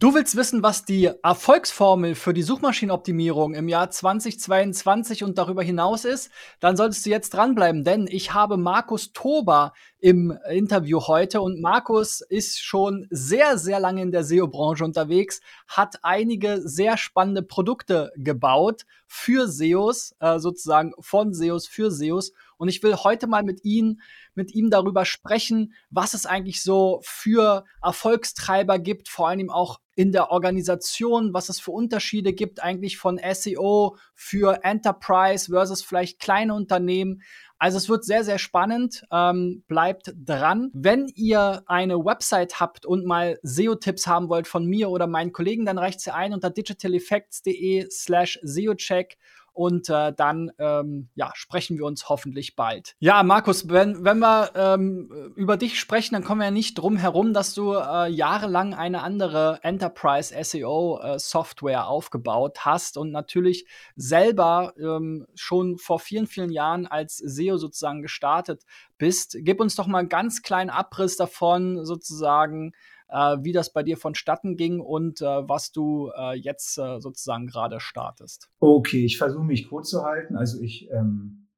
Du willst wissen, was die Erfolgsformel für die Suchmaschinenoptimierung im Jahr 2022 und darüber hinaus ist? Dann solltest du jetzt dranbleiben, denn ich habe Markus Tober im Interview heute und Markus ist schon sehr, sehr lange in der SEO-Branche unterwegs, hat einige sehr spannende Produkte gebaut für SEOs, äh, sozusagen von SEOs für SEOs und ich will heute mal mit Ihnen, mit ihm darüber sprechen, was es eigentlich so für Erfolgstreiber gibt, vor allem auch in der Organisation, was es für Unterschiede gibt eigentlich von SEO für Enterprise versus vielleicht kleine Unternehmen. Also es wird sehr, sehr spannend. Ähm, bleibt dran. Wenn ihr eine Website habt und mal SEO-Tipps haben wollt von mir oder meinen Kollegen, dann reicht sie ein unter digitaleffects.de slash SEO-Check und äh, dann ähm, ja, sprechen wir uns hoffentlich bald. Ja, Markus, wenn, wenn wir ähm, über dich sprechen, dann kommen wir ja nicht drum herum, dass du äh, jahrelang eine andere Enterprise SEO äh, Software aufgebaut hast und natürlich selber ähm, schon vor vielen, vielen Jahren als SEO sozusagen gestartet bist. Gib uns doch mal einen ganz kleinen Abriss davon, sozusagen, wie das bei dir vonstatten ging und äh, was du äh, jetzt äh, sozusagen gerade startest. Okay, ich versuche mich kurz zu halten. Also ich ähm,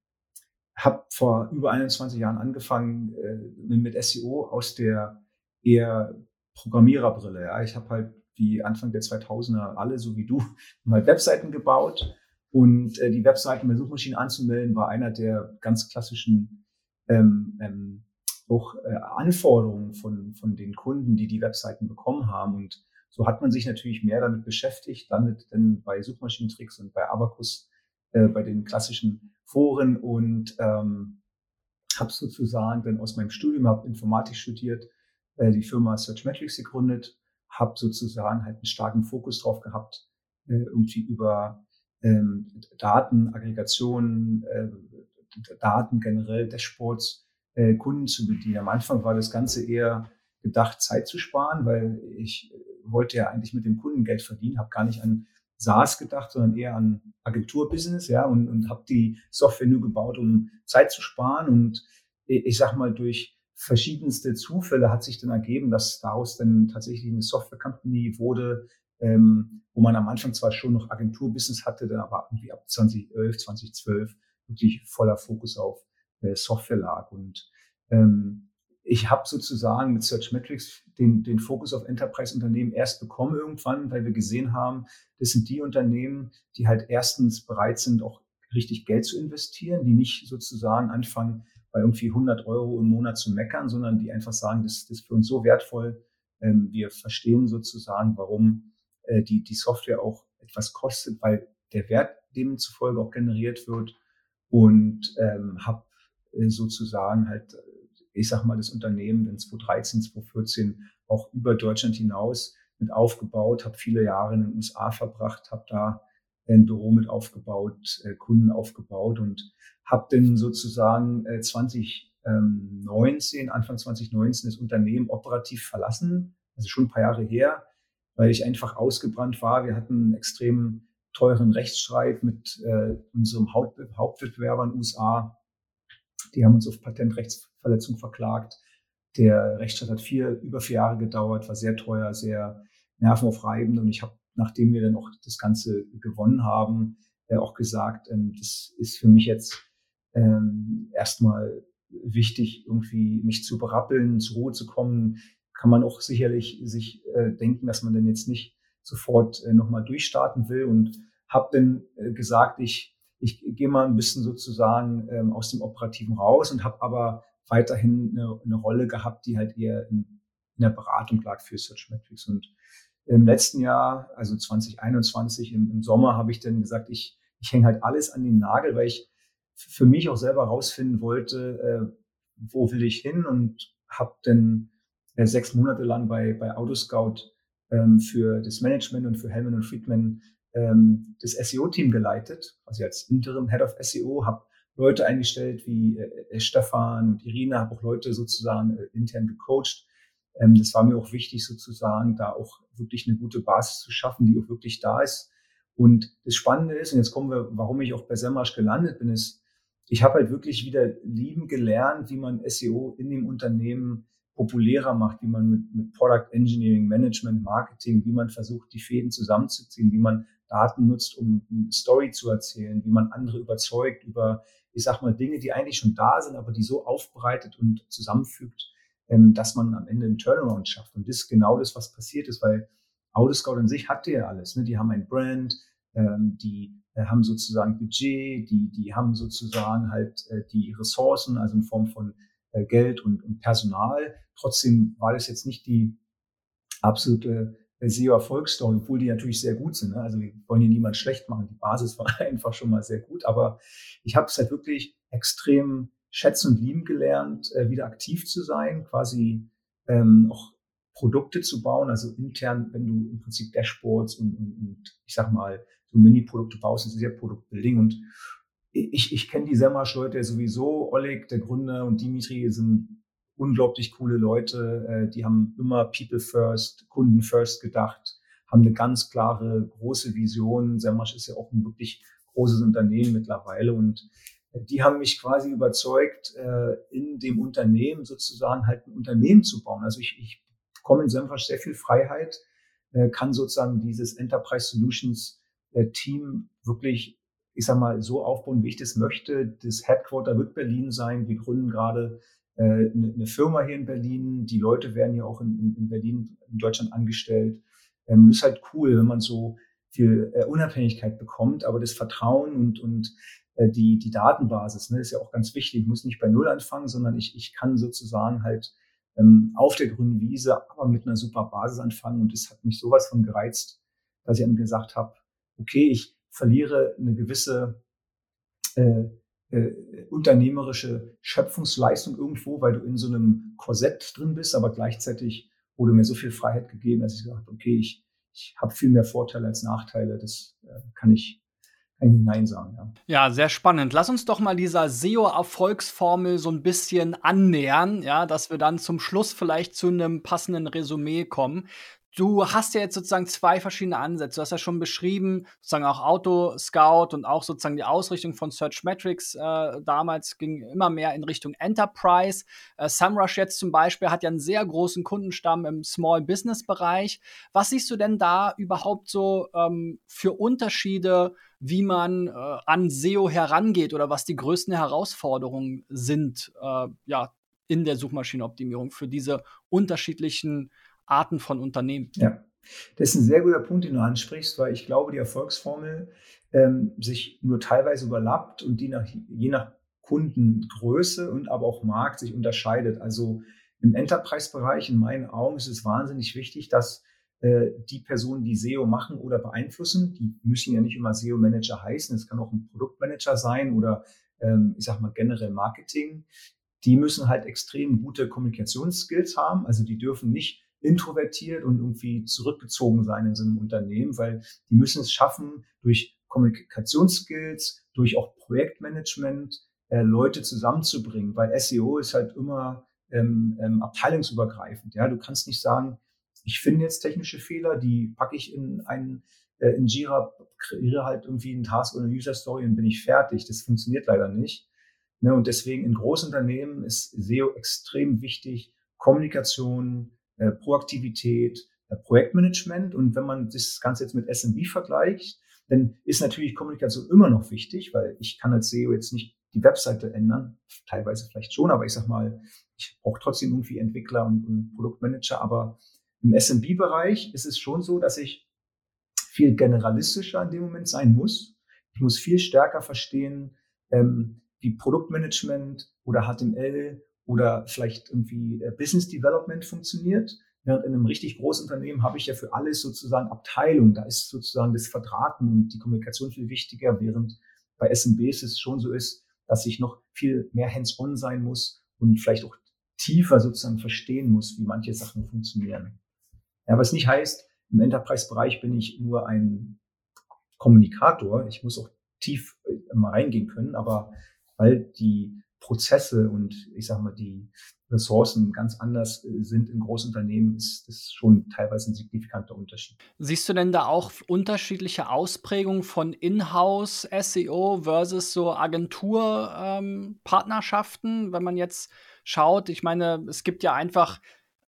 habe vor über 21 Jahren angefangen äh, mit SEO aus der eher Programmiererbrille. Ja. Ich habe halt wie Anfang der 2000er alle, so wie du, mal Webseiten gebaut. Und äh, die Webseiten bei Suchmaschinen anzumelden, war einer der ganz klassischen ähm, ähm, auch äh, Anforderungen von, von den Kunden, die die Webseiten bekommen haben. Und so hat man sich natürlich mehr damit beschäftigt, damit dann bei Suchmaschinentricks und bei Abacus, äh, bei den klassischen Foren und ähm, habe sozusagen dann aus meinem Studium, habe Informatik studiert, äh, die Firma Searchmetrics gegründet, habe sozusagen halt einen starken Fokus drauf gehabt, äh, irgendwie über ähm, Daten, Aggregationen, äh, Daten generell, Dashboards äh, Kunden zu bedienen. Am Anfang war das Ganze eher gedacht, Zeit zu sparen, weil ich wollte ja eigentlich mit dem Kunden Geld verdienen, habe gar nicht an SaaS gedacht, sondern eher an Agenturbusiness, ja, und, und habe die Software nur gebaut, um Zeit zu sparen. Und ich sag mal, durch verschiedenste Zufälle hat sich dann ergeben, dass daraus dann tatsächlich eine Software Company wurde, ähm, wo man am Anfang zwar schon noch Agenturbusiness hatte, dann aber irgendwie ab 2011, 2012 wirklich voller Fokus auf äh, Software lag. Und ähm, ich habe sozusagen mit Searchmetrics den, den Fokus auf Enterprise-Unternehmen erst bekommen irgendwann, weil wir gesehen haben, das sind die Unternehmen, die halt erstens bereit sind, auch richtig Geld zu investieren, die nicht sozusagen anfangen, bei irgendwie 100 Euro im Monat zu meckern, sondern die einfach sagen, das, das ist für uns so wertvoll. Ähm, wir verstehen sozusagen, warum äh, die, die Software auch etwas kostet, weil der Wert demzufolge auch generiert wird und ähm, habe sozusagen halt, ich sag mal, das Unternehmen in 2013, 2014 auch über Deutschland hinaus mit aufgebaut, habe viele Jahre in den USA verbracht, habe da ein Büro mit aufgebaut, äh, Kunden aufgebaut und habe dann sozusagen 2019, Anfang 2019 das Unternehmen operativ verlassen, also schon ein paar Jahre her, weil ich einfach ausgebrannt war. Wir hatten einen extrem teuren Rechtsstreit mit äh, unserem Haupt Hauptwettbewerber in den USA die haben uns auf Patentrechtsverletzung verklagt. Der Rechtsstreit hat vier, über vier Jahre gedauert, war sehr teuer, sehr nervenaufreibend. Und ich habe, nachdem wir dann auch das Ganze gewonnen haben, äh, auch gesagt, ähm, das ist für mich jetzt ähm, erstmal wichtig, irgendwie mich zu berappeln, zur Ruhe zu kommen. Kann man auch sicherlich sich äh, denken, dass man dann jetzt nicht sofort äh, nochmal durchstarten will und habe dann äh, gesagt, ich ich gehe mal ein bisschen sozusagen ähm, aus dem Operativen raus und habe aber weiterhin eine, eine, Rolle gehabt, die halt eher in, in der Beratung lag für Search Metrics. Und im letzten Jahr, also 2021 im, im Sommer, habe ich dann gesagt, ich, ich hänge halt alles an den Nagel, weil ich für mich auch selber rausfinden wollte, äh, wo will ich hin und habe dann äh, sechs Monate lang bei, bei Autoscout ähm, für das Management und für Hellman und Friedman ähm, das SEO-Team geleitet, also als Interim Head of SEO, habe Leute eingestellt wie äh, Stefan und Irina, habe auch Leute sozusagen äh, intern gecoacht. Ähm, das war mir auch wichtig, sozusagen da auch wirklich eine gute Basis zu schaffen, die auch wirklich da ist. Und das Spannende ist, und jetzt kommen wir, warum ich auch bei Semrush gelandet bin, ist, ich habe halt wirklich wieder lieben gelernt, wie man SEO in dem Unternehmen populärer macht, wie man mit, mit Product Engineering, Management, Marketing, wie man versucht, die Fäden zusammenzuziehen, wie man Daten nutzt, um eine Story zu erzählen, wie man andere überzeugt über, ich sag mal, Dinge, die eigentlich schon da sind, aber die so aufbereitet und zusammenfügt, ähm, dass man am Ende einen Turnaround schafft. Und das ist genau das, was passiert ist, weil Autoscout an sich hatte ja alles. Ne? Die haben ein Brand, ähm, die äh, haben sozusagen Budget, die, die haben sozusagen halt äh, die Ressourcen, also in Form von äh, Geld und, und Personal. Trotzdem war das jetzt nicht die absolute SEO-Erfolgsstory, obwohl die natürlich sehr gut sind. Ne? Also wir wollen hier niemand schlecht machen. Die Basis war einfach schon mal sehr gut. Aber ich habe es halt wirklich extrem schätzen und lieben gelernt, äh, wieder aktiv zu sein, quasi ähm, auch Produkte zu bauen, also intern, wenn du im Prinzip Dashboards und, und, und ich sag mal so Mini-Produkte baust, ist ja Produktbuilding und ich, ich kenne die Semrush-Leute sowieso. Oleg, der Gründer, und Dimitri sind unglaublich coole Leute. Äh, die haben immer People First, Kunden First gedacht, haben eine ganz klare, große Vision. Semrush ist ja auch ein wirklich großes Unternehmen mittlerweile und die haben mich quasi überzeugt, äh, in dem Unternehmen sozusagen halt ein Unternehmen zu bauen. Also ich, ich bekomme in Semrush sehr viel Freiheit, äh, kann sozusagen dieses Enterprise Solutions Team wirklich ich sag mal, so aufbauen, wie ich das möchte. Das Headquarter wird Berlin sein. Wir gründen gerade äh, eine, eine Firma hier in Berlin. Die Leute werden ja auch in, in Berlin, in Deutschland angestellt. Ähm, ist halt cool, wenn man so viel äh, Unabhängigkeit bekommt, aber das Vertrauen und, und äh, die, die Datenbasis ne, ist ja auch ganz wichtig. Ich muss nicht bei Null anfangen, sondern ich, ich kann sozusagen halt ähm, auf der grünen Wiese, aber mit einer super Basis anfangen. Und das hat mich sowas von gereizt, dass ich dann gesagt habe, okay, ich, verliere eine gewisse äh, äh, unternehmerische Schöpfungsleistung irgendwo, weil du in so einem Korsett drin bist, aber gleichzeitig wurde mir so viel Freiheit gegeben, dass ich gesagt habe, okay, ich, ich habe viel mehr Vorteile als Nachteile. Das äh, kann ich Nein sagen. Ja. ja, sehr spannend. Lass uns doch mal dieser SEO-Erfolgsformel so ein bisschen annähern, ja, dass wir dann zum Schluss vielleicht zu einem passenden Resümee kommen. Du hast ja jetzt sozusagen zwei verschiedene Ansätze. Du hast ja schon beschrieben, sozusagen auch Auto Scout und auch sozusagen die Ausrichtung von Search Metrics äh, damals ging immer mehr in Richtung Enterprise. Äh, SEMrush jetzt zum Beispiel hat ja einen sehr großen Kundenstamm im Small Business Bereich. Was siehst du denn da überhaupt so ähm, für Unterschiede, wie man äh, an SEO herangeht oder was die größten Herausforderungen sind, äh, ja, in der Suchmaschinenoptimierung für diese unterschiedlichen Arten von Unternehmen. Ja, das ist ein sehr guter Punkt, den du ansprichst, weil ich glaube, die Erfolgsformel ähm, sich nur teilweise überlappt und die nach, je nach Kundengröße und aber auch Markt sich unterscheidet. Also im Enterprise-Bereich, in meinen Augen, ist es wahnsinnig wichtig, dass äh, die Personen, die SEO machen oder beeinflussen, die müssen ja nicht immer SEO-Manager heißen, es kann auch ein Produktmanager sein oder ähm, ich sag mal generell Marketing, die müssen halt extrem gute Kommunikationsskills haben. Also die dürfen nicht introvertiert und irgendwie zurückgezogen sein in so einem Unternehmen, weil die müssen es schaffen, durch Kommunikationsskills, durch auch Projektmanagement äh, Leute zusammenzubringen, weil SEO ist halt immer ähm, ähm, abteilungsübergreifend. Ja, du kannst nicht sagen, ich finde jetzt technische Fehler, die packe ich in einen äh, in Jira, kreiere halt irgendwie einen Task oder eine User Story und bin ich fertig. Das funktioniert leider nicht. Ne, und deswegen in Großunternehmen ist SEO extrem wichtig. Kommunikation, äh, Proaktivität, äh, Projektmanagement. Und wenn man das Ganze jetzt mit SMB vergleicht, dann ist natürlich Kommunikation immer noch wichtig, weil ich kann als SEO jetzt nicht die Webseite ändern, teilweise vielleicht schon, aber ich sag mal, ich brauche trotzdem irgendwie Entwickler und, und Produktmanager. Aber im SMB-Bereich ist es schon so, dass ich viel generalistischer in dem Moment sein muss. Ich muss viel stärker verstehen, ähm, wie Produktmanagement oder HTML oder vielleicht irgendwie äh, Business Development funktioniert. Während in einem richtig großen Unternehmen habe ich ja für alles sozusagen Abteilung. Da ist sozusagen das Verdrahten und die Kommunikation viel wichtiger, während bei SMBs es schon so ist, dass ich noch viel mehr hands-on sein muss und vielleicht auch tiefer sozusagen verstehen muss, wie manche Sachen funktionieren. Ja, was nicht heißt, im Enterprise-Bereich bin ich nur ein Kommunikator. Ich muss auch tief äh, reingehen können, aber weil die Prozesse und ich sage mal die Ressourcen ganz anders äh, sind in Großunternehmen, ist das schon teilweise ein signifikanter Unterschied. Siehst du denn da auch unterschiedliche Ausprägungen von Inhouse SEO versus so Agenturpartnerschaften, ähm, wenn man jetzt schaut, ich meine, es gibt ja einfach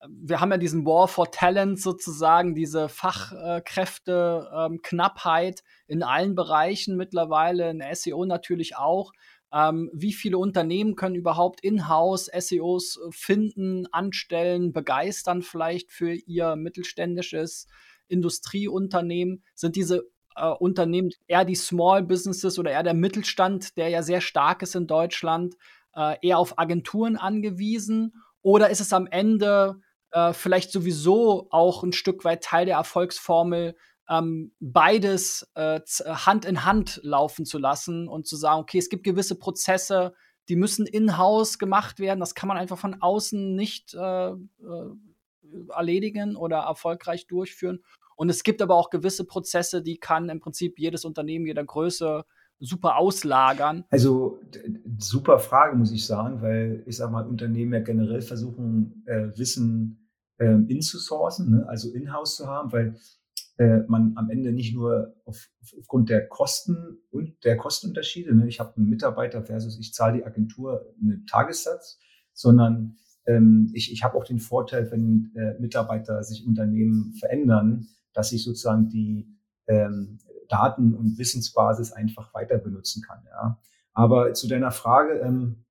wir haben ja diesen War for Talent sozusagen, diese Fachkräfte-Knappheit ähm, in allen Bereichen mittlerweile, in SEO natürlich auch. Ähm, wie viele Unternehmen können überhaupt in-house SEOs finden, anstellen, begeistern vielleicht für ihr mittelständisches Industrieunternehmen? Sind diese äh, Unternehmen eher die Small Businesses oder eher der Mittelstand, der ja sehr stark ist in Deutschland, äh, eher auf Agenturen angewiesen? Oder ist es am Ende äh, vielleicht sowieso auch ein Stück weit Teil der Erfolgsformel, ähm, beides äh, Hand in Hand laufen zu lassen und zu sagen, okay, es gibt gewisse Prozesse, die müssen in-house gemacht werden. Das kann man einfach von außen nicht äh, äh, erledigen oder erfolgreich durchführen. Und es gibt aber auch gewisse Prozesse, die kann im Prinzip jedes Unternehmen jeder Größe super auslagern? Also super Frage, muss ich sagen, weil ich sage mal, Unternehmen ja generell versuchen, äh, Wissen ähm, inzusourcen, ne? also in-house zu haben, weil äh, man am Ende nicht nur auf, aufgrund der Kosten und der Kostenunterschiede, ne? ich habe einen Mitarbeiter versus ich zahle die Agentur einen Tagessatz, sondern ähm, ich, ich habe auch den Vorteil, wenn äh, Mitarbeiter sich Unternehmen verändern, dass ich sozusagen die ähm, Daten- und Wissensbasis einfach weiter benutzen kann. Ja. Aber zu deiner Frage, ähm,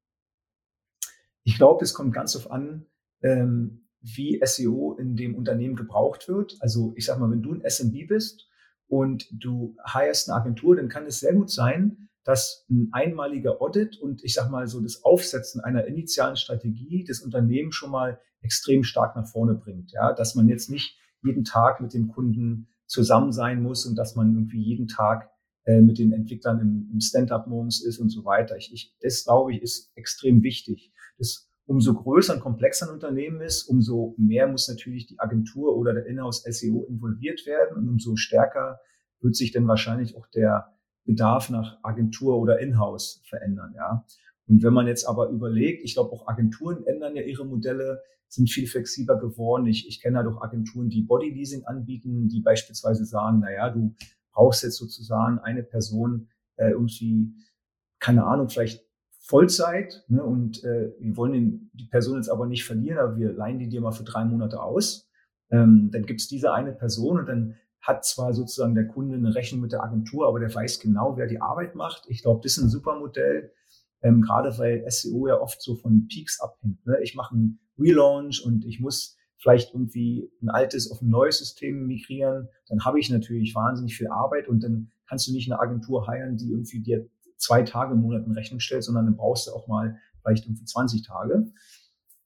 ich glaube, es kommt ganz auf an, ähm, wie SEO in dem Unternehmen gebraucht wird. Also ich sag mal, wenn du ein SMB bist und du hirest eine Agentur, dann kann es sehr gut sein, dass ein einmaliger Audit und ich sag mal so das Aufsetzen einer initialen Strategie des Unternehmens schon mal extrem stark nach vorne bringt. Ja, dass man jetzt nicht jeden Tag mit dem Kunden zusammen sein muss und dass man irgendwie jeden Tag äh, mit den Entwicklern im, im Stand-up-Modus ist und so weiter. Ich, ich, das glaube ich ist extrem wichtig. Das umso größer und komplexer ein Unternehmen ist, umso mehr muss natürlich die Agentur oder der Inhouse SEO involviert werden und umso stärker wird sich dann wahrscheinlich auch der Bedarf nach Agentur oder Inhouse verändern, ja. Und wenn man jetzt aber überlegt, ich glaube auch Agenturen ändern ja ihre Modelle, sind viel flexibler geworden. Ich, ich kenne halt auch Agenturen, die Bodyleasing anbieten, die beispielsweise sagen, na ja, du brauchst jetzt sozusagen eine Person äh, irgendwie, keine Ahnung, vielleicht Vollzeit ne, und äh, wir wollen den, die Person jetzt aber nicht verlieren, aber wir leihen die dir mal für drei Monate aus. Ähm, dann gibt's diese eine Person und dann hat zwar sozusagen der Kunde eine Rechnung mit der Agentur, aber der weiß genau, wer die Arbeit macht. Ich glaube, das ist ein super Modell, ähm, gerade weil SEO ja oft so von Peaks abhängt. Ne? Ich mache einen Relaunch und ich muss vielleicht irgendwie ein altes auf ein neues System migrieren, dann habe ich natürlich wahnsinnig viel Arbeit und dann kannst du nicht eine Agentur heiren, die irgendwie dir zwei Tage im Monat in Rechnung stellt, sondern dann brauchst du auch mal vielleicht irgendwie 20 Tage.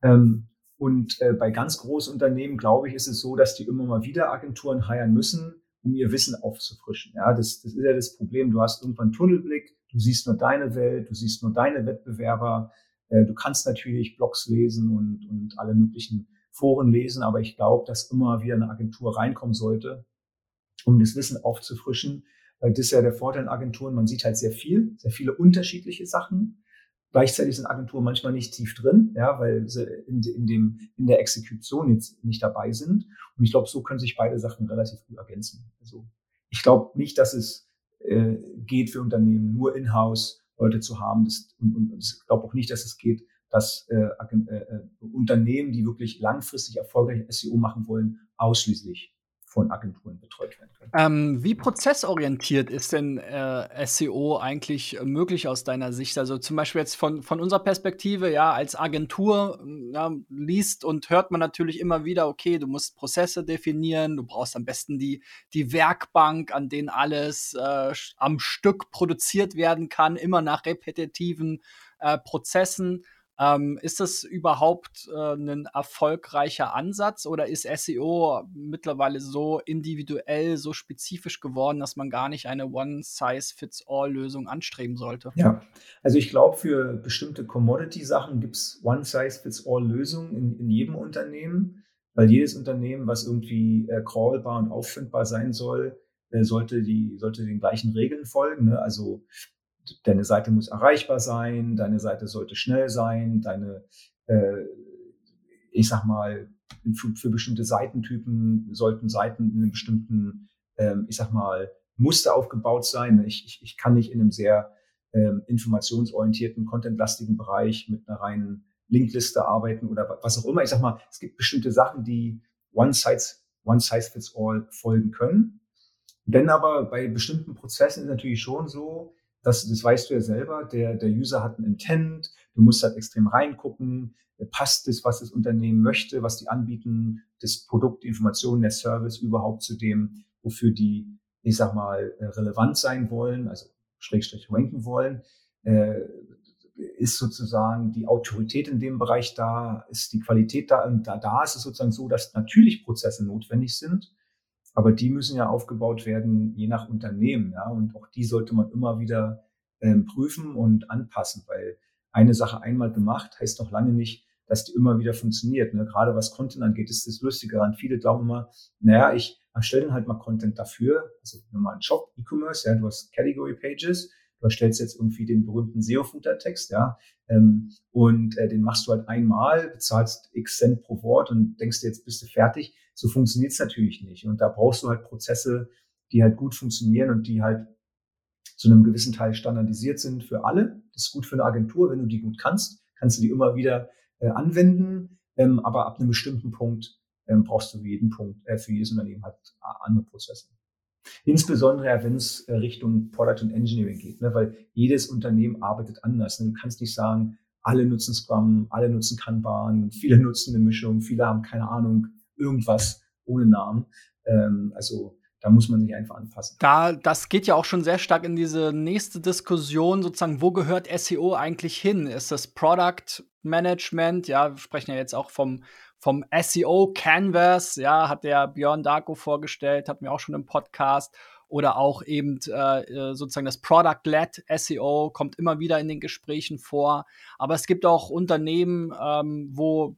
Ähm, und äh, bei ganz großen Unternehmen, glaube ich, ist es so, dass die immer mal wieder Agenturen heiren müssen, um ihr Wissen aufzufrischen. Ja, das, das ist ja das Problem. Du hast irgendwann Tunnelblick, du siehst nur deine Welt, du siehst nur deine Wettbewerber. Äh, du kannst natürlich Blogs lesen und, und alle möglichen Foren lesen, aber ich glaube, dass immer wieder eine Agentur reinkommen sollte, um das Wissen aufzufrischen, das ist ja der Vorteil in Agenturen, man sieht halt sehr viel, sehr viele unterschiedliche Sachen. Gleichzeitig sind Agenturen manchmal nicht tief drin, ja, weil sie in, in, dem, in der Exekution jetzt nicht dabei sind. Und ich glaube, so können sich beide Sachen relativ gut ergänzen. Also ich glaube nicht, dass es äh, geht für Unternehmen nur in-house Leute zu haben. Das, und, und ich glaube auch nicht, dass es geht, dass äh, äh, äh, Unternehmen, die wirklich langfristig erfolgreich SEO machen wollen, ausschließlich von Agenturen betreut werden können. Ähm, wie prozessorientiert ist denn äh, SEO eigentlich möglich aus deiner Sicht? Also zum Beispiel jetzt von, von unserer Perspektive, ja, als Agentur ja, liest und hört man natürlich immer wieder, okay, du musst Prozesse definieren, du brauchst am besten die, die Werkbank, an denen alles äh, am Stück produziert werden kann, immer nach repetitiven äh, Prozessen. Ähm, ist das überhaupt äh, ein erfolgreicher Ansatz oder ist SEO mittlerweile so individuell, so spezifisch geworden, dass man gar nicht eine One-Size-Fits-All-Lösung anstreben sollte? Ja, also ich glaube, für bestimmte Commodity-Sachen gibt es One-Size-Fits-All-Lösungen in, in jedem Unternehmen, weil jedes Unternehmen, was irgendwie äh, crawlbar und auffindbar sein soll, äh, sollte, die, sollte den gleichen Regeln folgen. Ne? Also deine Seite muss erreichbar sein, deine Seite sollte schnell sein, deine, äh, ich sag mal, für, für, bestimmte Seitentypen sollten Seiten in einem bestimmten, ähm, ich sag mal, Muster aufgebaut sein. Ich, ich, ich kann nicht in einem sehr ähm, informationsorientierten, contentlastigen Bereich mit einer reinen Linkliste arbeiten oder was auch immer. Ich sag mal, es gibt bestimmte Sachen, die one size, one size fits all folgen können. Wenn aber bei bestimmten Prozessen ist natürlich schon so, dass, das weißt du ja selber, der, der User hat einen Intent, du musst halt extrem reingucken, passt das, was das Unternehmen möchte, was die anbieten, das Produkt, die Information, der Service überhaupt zu dem, wofür die, ich sag mal, relevant sein wollen, also schrägstrich ranken wollen. Äh, ist sozusagen die Autorität in dem Bereich da, ist die Qualität da? Da, da ist es sozusagen so, dass natürlich Prozesse notwendig sind, aber die müssen ja aufgebaut werden je nach Unternehmen, ja, und auch die sollte man immer wieder ähm, prüfen und anpassen, weil eine Sache einmal gemacht heißt noch lange nicht, dass die immer wieder funktioniert. Ne? Gerade was Content angeht, ist das Lustige daran. Viele glauben immer, naja, ich erstelle halt mal Content dafür, also mal einen Shop, E-Commerce, ja, du hast Category Pages, du erstellst jetzt irgendwie den berühmten SEO-Footer-Text, ja, ähm, und äh, den machst du halt einmal, bezahlst x Cent pro Wort und denkst dir, jetzt bist du fertig. So funktioniert es natürlich nicht. Und da brauchst du halt Prozesse, die halt gut funktionieren und die halt zu einem gewissen Teil standardisiert sind für alle. Das ist gut für eine Agentur, wenn du die gut kannst, kannst du die immer wieder äh, anwenden. Ähm, aber ab einem bestimmten Punkt ähm, brauchst du für jeden Punkt, äh, für jedes Unternehmen halt andere Prozesse. Insbesondere, wenn es äh, Richtung Product und Engineering geht, ne? weil jedes Unternehmen arbeitet anders. Ne? Du kannst nicht sagen, alle nutzen Scrum, alle nutzen Kanban, viele nutzen eine Mischung, viele haben keine Ahnung, irgendwas ohne Namen. Ähm, also da muss man sich einfach anpassen. Da, das geht ja auch schon sehr stark in diese nächste Diskussion, sozusagen, wo gehört SEO eigentlich hin? Ist das Product Management? Ja, wir sprechen ja jetzt auch vom vom SEO Canvas, ja, hat der Björn Darko vorgestellt, hat mir auch schon im Podcast oder auch eben äh, äh sozusagen das Product-led SEO kommt immer wieder in den Gesprächen vor. Aber es gibt auch Unternehmen, ähm, wo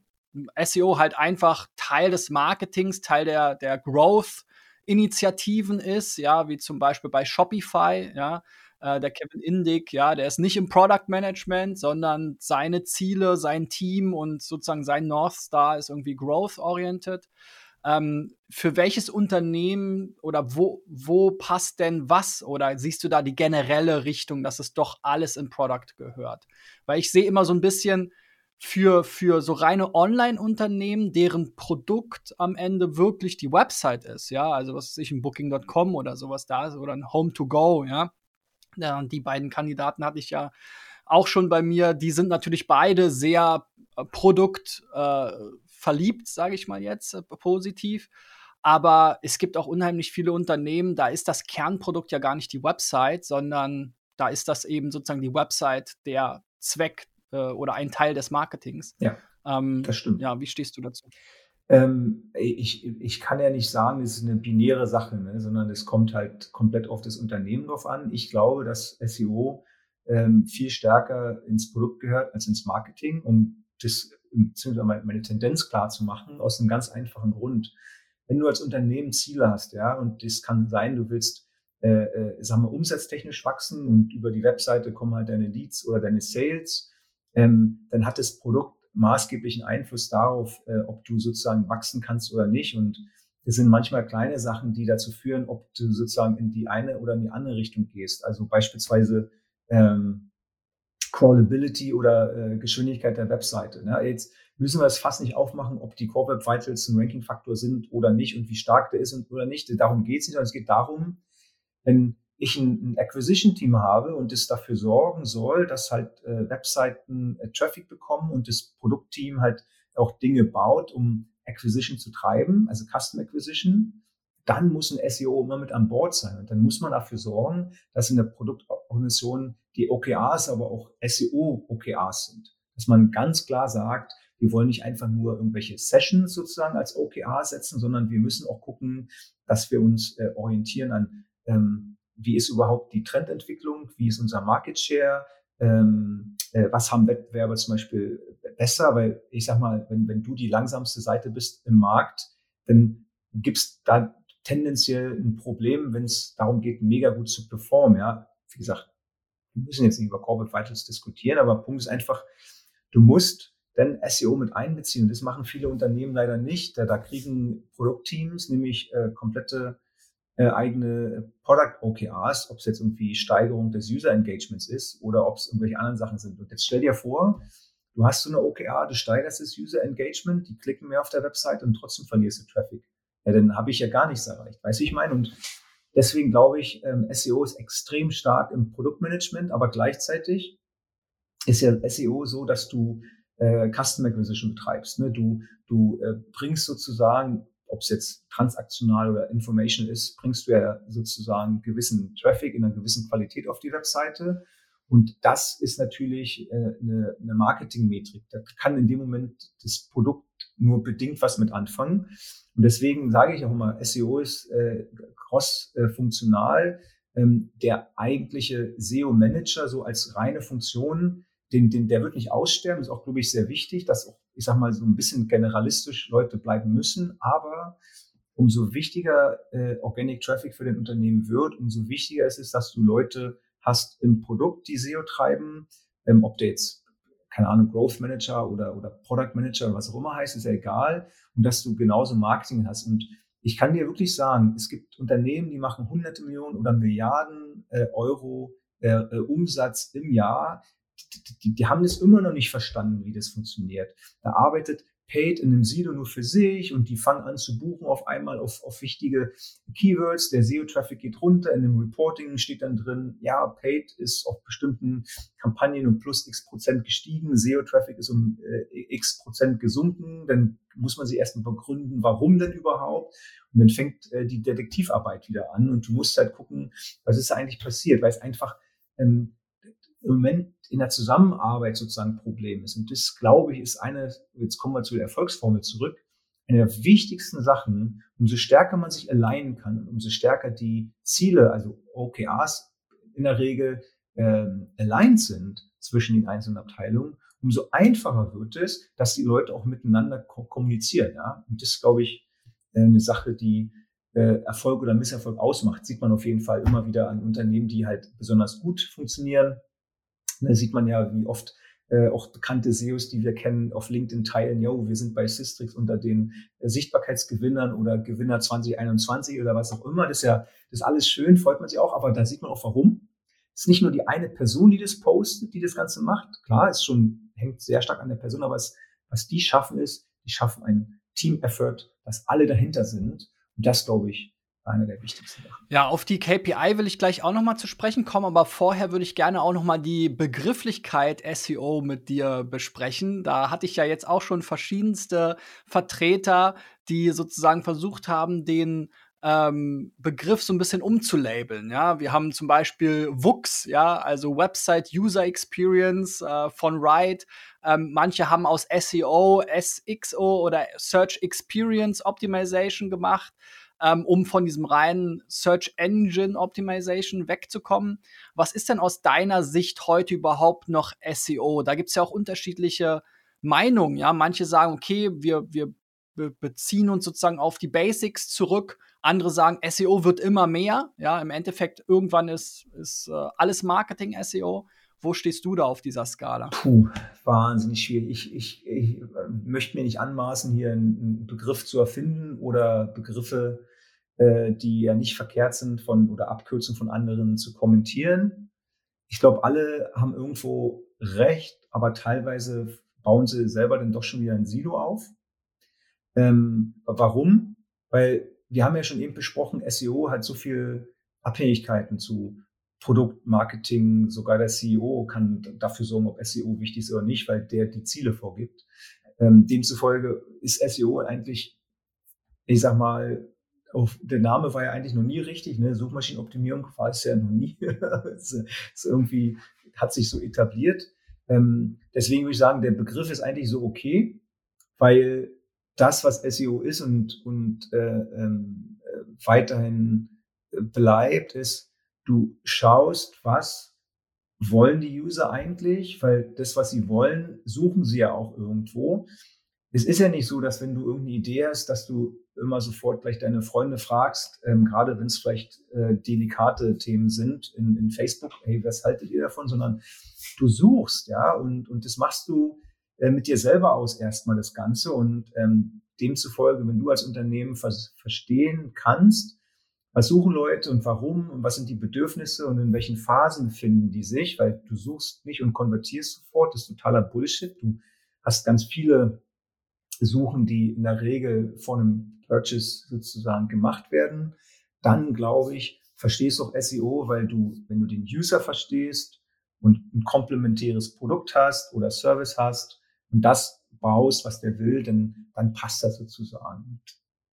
SEO halt einfach Teil des Marketings, Teil der, der Growth-Initiativen ist, ja, wie zum Beispiel bei Shopify, ja. Äh, der Kevin Indig, ja, der ist nicht im Product Management, sondern seine Ziele, sein Team und sozusagen sein North Star ist irgendwie growth-oriented. Ähm, für welches Unternehmen oder wo, wo passt denn was? Oder siehst du da die generelle Richtung, dass es doch alles in Product gehört? Weil ich sehe immer so ein bisschen für, für so reine Online-Unternehmen, deren Produkt am Ende wirklich die Website ist, ja, also was weiß ich, ein Booking.com oder sowas da ist oder ein Home-to-Go, ja, ja, und die beiden Kandidaten hatte ich ja auch schon bei mir. Die sind natürlich beide sehr äh, produktverliebt, äh, sage ich mal jetzt, äh, positiv. Aber es gibt auch unheimlich viele Unternehmen, da ist das Kernprodukt ja gar nicht die Website, sondern da ist das eben sozusagen die Website der Zweck äh, oder ein Teil des Marketings. Ja, ähm, das stimmt. Ja, wie stehst du dazu? Ähm, ich, ich kann ja nicht sagen, es ist eine binäre Sache, ne, sondern es kommt halt komplett auf das Unternehmen drauf an. Ich glaube, dass SEO ähm, viel stärker ins Produkt gehört als ins Marketing, um das beziehungsweise meine Tendenz klar zu machen, aus einem ganz einfachen Grund. Wenn du als Unternehmen Ziele hast, ja, und das kann sein, du willst, äh, äh, sagen wir, umsatztechnisch wachsen und über die Webseite kommen halt deine Leads oder deine Sales, ähm, dann hat das Produkt maßgeblichen Einfluss darauf, äh, ob du sozusagen wachsen kannst oder nicht. Und es sind manchmal kleine Sachen, die dazu führen, ob du sozusagen in die eine oder in die andere Richtung gehst. Also beispielsweise ähm, Crawlability oder äh, Geschwindigkeit der Webseite. Ne? Jetzt müssen wir es fast nicht aufmachen, ob die Core Web Vitals ein Ranking-Faktor sind oder nicht und wie stark der ist und, oder nicht. Darum geht es nicht, sondern es geht darum, wenn ich ein, Acquisition-Team habe und es dafür sorgen soll, dass halt äh, Webseiten äh, Traffic bekommen und das Produktteam halt auch Dinge baut, um Acquisition zu treiben, also Custom Acquisition, dann muss ein SEO immer mit an Bord sein. Und dann muss man dafür sorgen, dass in der Produktorganisation die OKRs, aber auch SEO-OKRs sind. Dass man ganz klar sagt, wir wollen nicht einfach nur irgendwelche Sessions sozusagen als OKR setzen, sondern wir müssen auch gucken, dass wir uns äh, orientieren an ähm, wie ist überhaupt die Trendentwicklung, wie ist unser Market Share, ähm, äh, was haben Wettbewerber zum Beispiel besser, weil ich sag mal, wenn, wenn du die langsamste Seite bist im Markt, dann gibt's da tendenziell ein Problem, wenn es darum geht, mega gut zu performen. Ja, wie gesagt, wir müssen jetzt nicht über Corporate Vitals diskutieren, aber Punkt ist einfach, du musst dann SEO mit einbeziehen. Und das machen viele Unternehmen leider nicht. Da, da kriegen Produktteams nämlich äh, komplette äh, eigene Product OKRs, ob es jetzt irgendwie Steigerung des User Engagements ist oder ob es irgendwelche anderen Sachen sind. Und jetzt stell dir vor, du hast so eine OKR, du steigerst das User Engagement, die klicken mehr auf der Website und trotzdem verlierst du Traffic. Ja, dann habe ich ja gar nichts erreicht. Weißt du, ich meine? Und deswegen glaube ich, ähm, SEO ist extrem stark im Produktmanagement, aber gleichzeitig ist ja SEO so, dass du äh, Custom Acquisition betreibst. Ne? Du, du äh, bringst sozusagen, ob es jetzt transaktional oder information ist, bringst du ja sozusagen gewissen Traffic in einer gewissen Qualität auf die Webseite. Und das ist natürlich äh, eine, eine Marketingmetrik. Da kann in dem Moment das Produkt nur bedingt was mit anfangen. Und deswegen sage ich auch immer, SEO ist äh, cross-funktional. Ähm, der eigentliche SEO-Manager so als reine Funktion den, den, der wird nicht aussterben, ist auch, glaube ich, sehr wichtig, dass auch, ich sag mal, so ein bisschen generalistisch Leute bleiben müssen, aber umso wichtiger äh, Organic Traffic für den Unternehmen wird, umso wichtiger ist es, dass du Leute hast im Produkt, die SEO treiben, ähm, ob der jetzt, keine Ahnung, Growth Manager oder, oder Product Manager oder was auch immer heißt, ist ja egal, und dass du genauso Marketing hast. Und ich kann dir wirklich sagen, es gibt Unternehmen, die machen hunderte Millionen oder Milliarden äh, Euro äh, äh, Umsatz im Jahr, die, die haben das immer noch nicht verstanden, wie das funktioniert. Da arbeitet Paid in einem Silo nur für sich und die fangen an zu buchen auf einmal auf, auf wichtige Keywords. Der SEO-Traffic geht runter. In dem Reporting steht dann drin, ja, Paid ist auf bestimmten Kampagnen um plus x Prozent gestiegen. SEO-Traffic ist um äh, x Prozent gesunken. Dann muss man sich erstmal begründen, warum denn überhaupt. Und dann fängt äh, die Detektivarbeit wieder an und du musst halt gucken, was ist da eigentlich passiert, weil es einfach ähm, im Moment in der Zusammenarbeit sozusagen ein Problem ist. Und das, glaube ich, ist eine, jetzt kommen wir zu der Erfolgsformel zurück, eine der wichtigsten Sachen, umso stärker man sich alignen kann umso stärker die Ziele, also OKRs in der Regel ähm, aligned sind zwischen den einzelnen Abteilungen, umso einfacher wird es, dass die Leute auch miteinander ko kommunizieren. Ja? Und das ist, glaube ich, äh, eine Sache, die äh, Erfolg oder Misserfolg ausmacht. Sieht man auf jeden Fall immer wieder an Unternehmen, die halt besonders gut funktionieren da sieht man ja, wie oft äh, auch bekannte SEOs, die wir kennen, auf LinkedIn teilen, yo, wir sind bei Systrix unter den äh, Sichtbarkeitsgewinnern oder Gewinner 2021 oder was auch immer. Das ist ja, das ist alles schön, freut man sich auch, aber da sieht man auch warum. Es ist nicht nur die eine Person, die das postet, die das Ganze macht. Klar, es schon, hängt sehr stark an der Person, aber es, was die schaffen ist, die schaffen ein Team-Effort, dass alle dahinter sind. Und das, glaube ich, eine der wichtigsten Sachen. Ja, auf die KPI will ich gleich auch noch mal zu sprechen kommen, aber vorher würde ich gerne auch noch mal die Begrifflichkeit SEO mit dir besprechen. Da hatte ich ja jetzt auch schon verschiedenste Vertreter, die sozusagen versucht haben, den ähm, Begriff so ein bisschen umzulabeln. Ja, wir haben zum Beispiel WUX, ja, also Website User Experience äh, von Write. Ähm, manche haben aus SEO, SXO oder Search Experience Optimization gemacht ähm, um von diesem reinen Search Engine Optimization wegzukommen. Was ist denn aus deiner Sicht heute überhaupt noch SEO? Da gibt es ja auch unterschiedliche Meinungen. Ja, manche sagen, okay, wir, wir beziehen uns sozusagen auf die Basics zurück. Andere sagen, SEO wird immer mehr. Ja, im Endeffekt irgendwann ist, ist äh, alles Marketing SEO. Wo stehst du da auf dieser Skala? Puh, wahnsinnig schwierig. Ich, ich, ich möchte mir nicht anmaßen, hier einen Begriff zu erfinden oder Begriffe äh, die ja nicht verkehrt sind von oder Abkürzungen von anderen zu kommentieren. Ich glaube, alle haben irgendwo recht, aber teilweise bauen sie selber dann doch schon wieder ein Silo auf. Ähm, warum? Weil wir haben ja schon eben besprochen, SEO hat so viel Abhängigkeiten zu Produktmarketing. Sogar der CEO kann dafür sorgen, ob SEO wichtig ist oder nicht, weil der die Ziele vorgibt. Ähm, demzufolge ist SEO eigentlich, ich sag mal, auf, der Name war ja eigentlich noch nie richtig, ne? Suchmaschinenoptimierung war es ja noch nie. es, es irgendwie hat sich so etabliert. Ähm, deswegen würde ich sagen, der Begriff ist eigentlich so okay, weil das, was SEO ist und, und äh, ähm, äh, weiterhin bleibt, ist, du schaust, was wollen die User eigentlich, weil das, was sie wollen, suchen sie ja auch irgendwo. Es ist ja nicht so, dass wenn du irgendeine Idee hast, dass du immer sofort gleich deine Freunde fragst, ähm, gerade wenn es vielleicht äh, delikate Themen sind in, in Facebook, hey, was haltet ihr davon, sondern du suchst, ja, und, und das machst du äh, mit dir selber aus erstmal das Ganze. Und ähm, demzufolge, wenn du als Unternehmen vers verstehen kannst, was suchen Leute und warum und was sind die Bedürfnisse und in welchen Phasen befinden die sich, weil du suchst nicht und konvertierst sofort, das ist totaler Bullshit. Du hast ganz viele Suchen, die in der Regel von einem Purchase sozusagen gemacht werden. Dann glaube ich, verstehst du auch SEO, weil du, wenn du den User verstehst und ein komplementäres Produkt hast oder Service hast und das baust, was der will, dann, dann passt das sozusagen.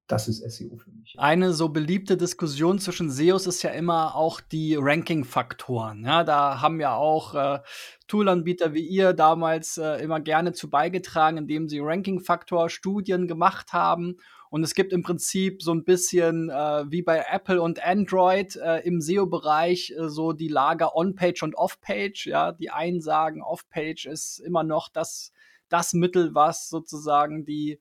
Das ist SEO für mich. Eine so beliebte Diskussion zwischen SEOs ist ja immer auch die Ranking-Faktoren. Ja, da haben ja auch äh, Toolanbieter wie ihr damals äh, immer gerne zu beigetragen, indem sie Ranking-Faktor-Studien gemacht haben. Und es gibt im Prinzip so ein bisschen äh, wie bei Apple und Android äh, im SEO-Bereich äh, so die Lager On-Page und Off-Page. Ja, die einen sagen, Off-Page ist immer noch das, das Mittel, was sozusagen die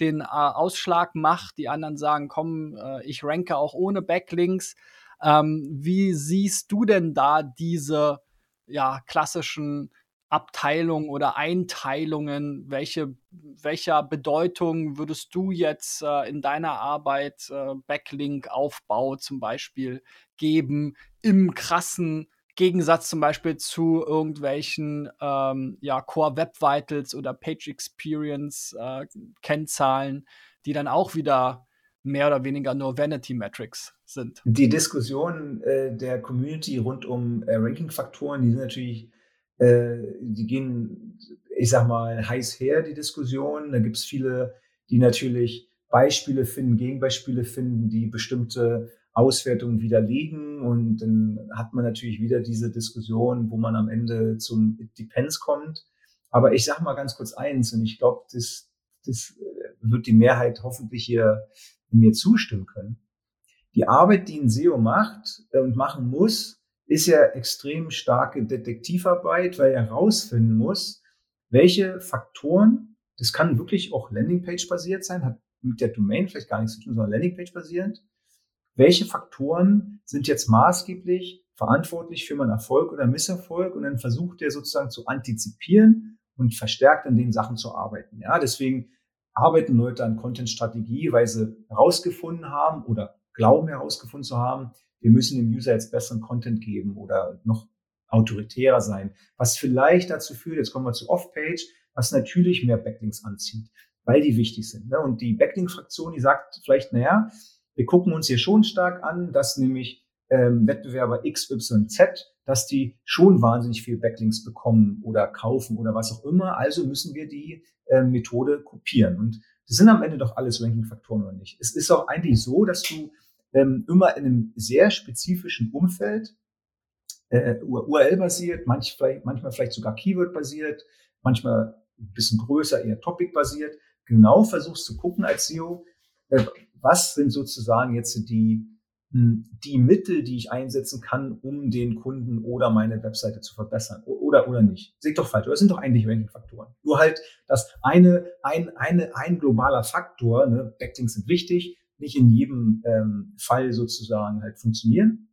den äh, Ausschlag macht. Die anderen sagen, komm, äh, ich ranke auch ohne Backlinks. Ähm, wie siehst du denn da diese ja, klassischen Abteilungen oder Einteilungen? Welche, welcher Bedeutung würdest du jetzt äh, in deiner Arbeit äh, Backlink-Aufbau zum Beispiel geben im krassen Gegensatz zum Beispiel zu irgendwelchen ähm, ja, Core Web Vitals oder Page Experience äh, Kennzahlen, die dann auch wieder mehr oder weniger nur Vanity Metrics sind. Die Diskussion äh, der Community rund um äh, Ranking-Faktoren, die sind natürlich, äh, die gehen, ich sag mal, heiß her, die Diskussion. Da gibt es viele, die natürlich Beispiele finden, Gegenbeispiele finden, die bestimmte Auswertungen widerlegen und dann hat man natürlich wieder diese Diskussion, wo man am Ende zum It Depends kommt. Aber ich sage mal ganz kurz eins und ich glaube, das, das äh, wird die Mehrheit hoffentlich hier mir zustimmen können. Die Arbeit, die ein SEO macht äh, und machen muss, ist ja extrem starke Detektivarbeit, weil er herausfinden muss, welche Faktoren, das kann wirklich auch Landingpage basiert sein, hat mit der Domain vielleicht gar nichts zu tun, sondern Landingpage basierend, welche Faktoren sind jetzt maßgeblich verantwortlich für meinen Erfolg oder Misserfolg und dann versucht er sozusagen zu antizipieren und verstärkt an den Sachen zu arbeiten. Ja, deswegen arbeiten Leute an Content-Strategie, weil sie herausgefunden haben oder glauben herausgefunden zu haben, wir müssen dem User jetzt besseren Content geben oder noch autoritärer sein, was vielleicht dazu führt, jetzt kommen wir zu Off-Page, was natürlich mehr Backlinks anzieht, weil die wichtig sind. Ne? Und die Backlink-Fraktion, die sagt vielleicht, naja, wir gucken uns hier schon stark an, dass nämlich ähm, Wettbewerber X, Y, Z, dass die schon wahnsinnig viel Backlinks bekommen oder kaufen oder was auch immer. Also müssen wir die äh, Methode kopieren. Und das sind am Ende doch alles Ranking-Faktoren oder nicht. Es ist auch eigentlich so, dass du ähm, immer in einem sehr spezifischen Umfeld, äh, URL-basiert, manch, manchmal vielleicht sogar Keyword-basiert, manchmal ein bisschen größer, eher Topic-basiert, genau versuchst zu gucken als SEO, äh, was sind sozusagen jetzt die, hm, die Mittel, die ich einsetzen kann, um den Kunden oder meine Webseite zu verbessern oder oder nicht. Seht doch falsch, das sind doch eigentlich Ranking-Faktoren. Nur halt, dass eine, ein, eine, ein globaler Faktor, ne, Backlinks sind wichtig, nicht in jedem ähm, Fall sozusagen halt funktionieren.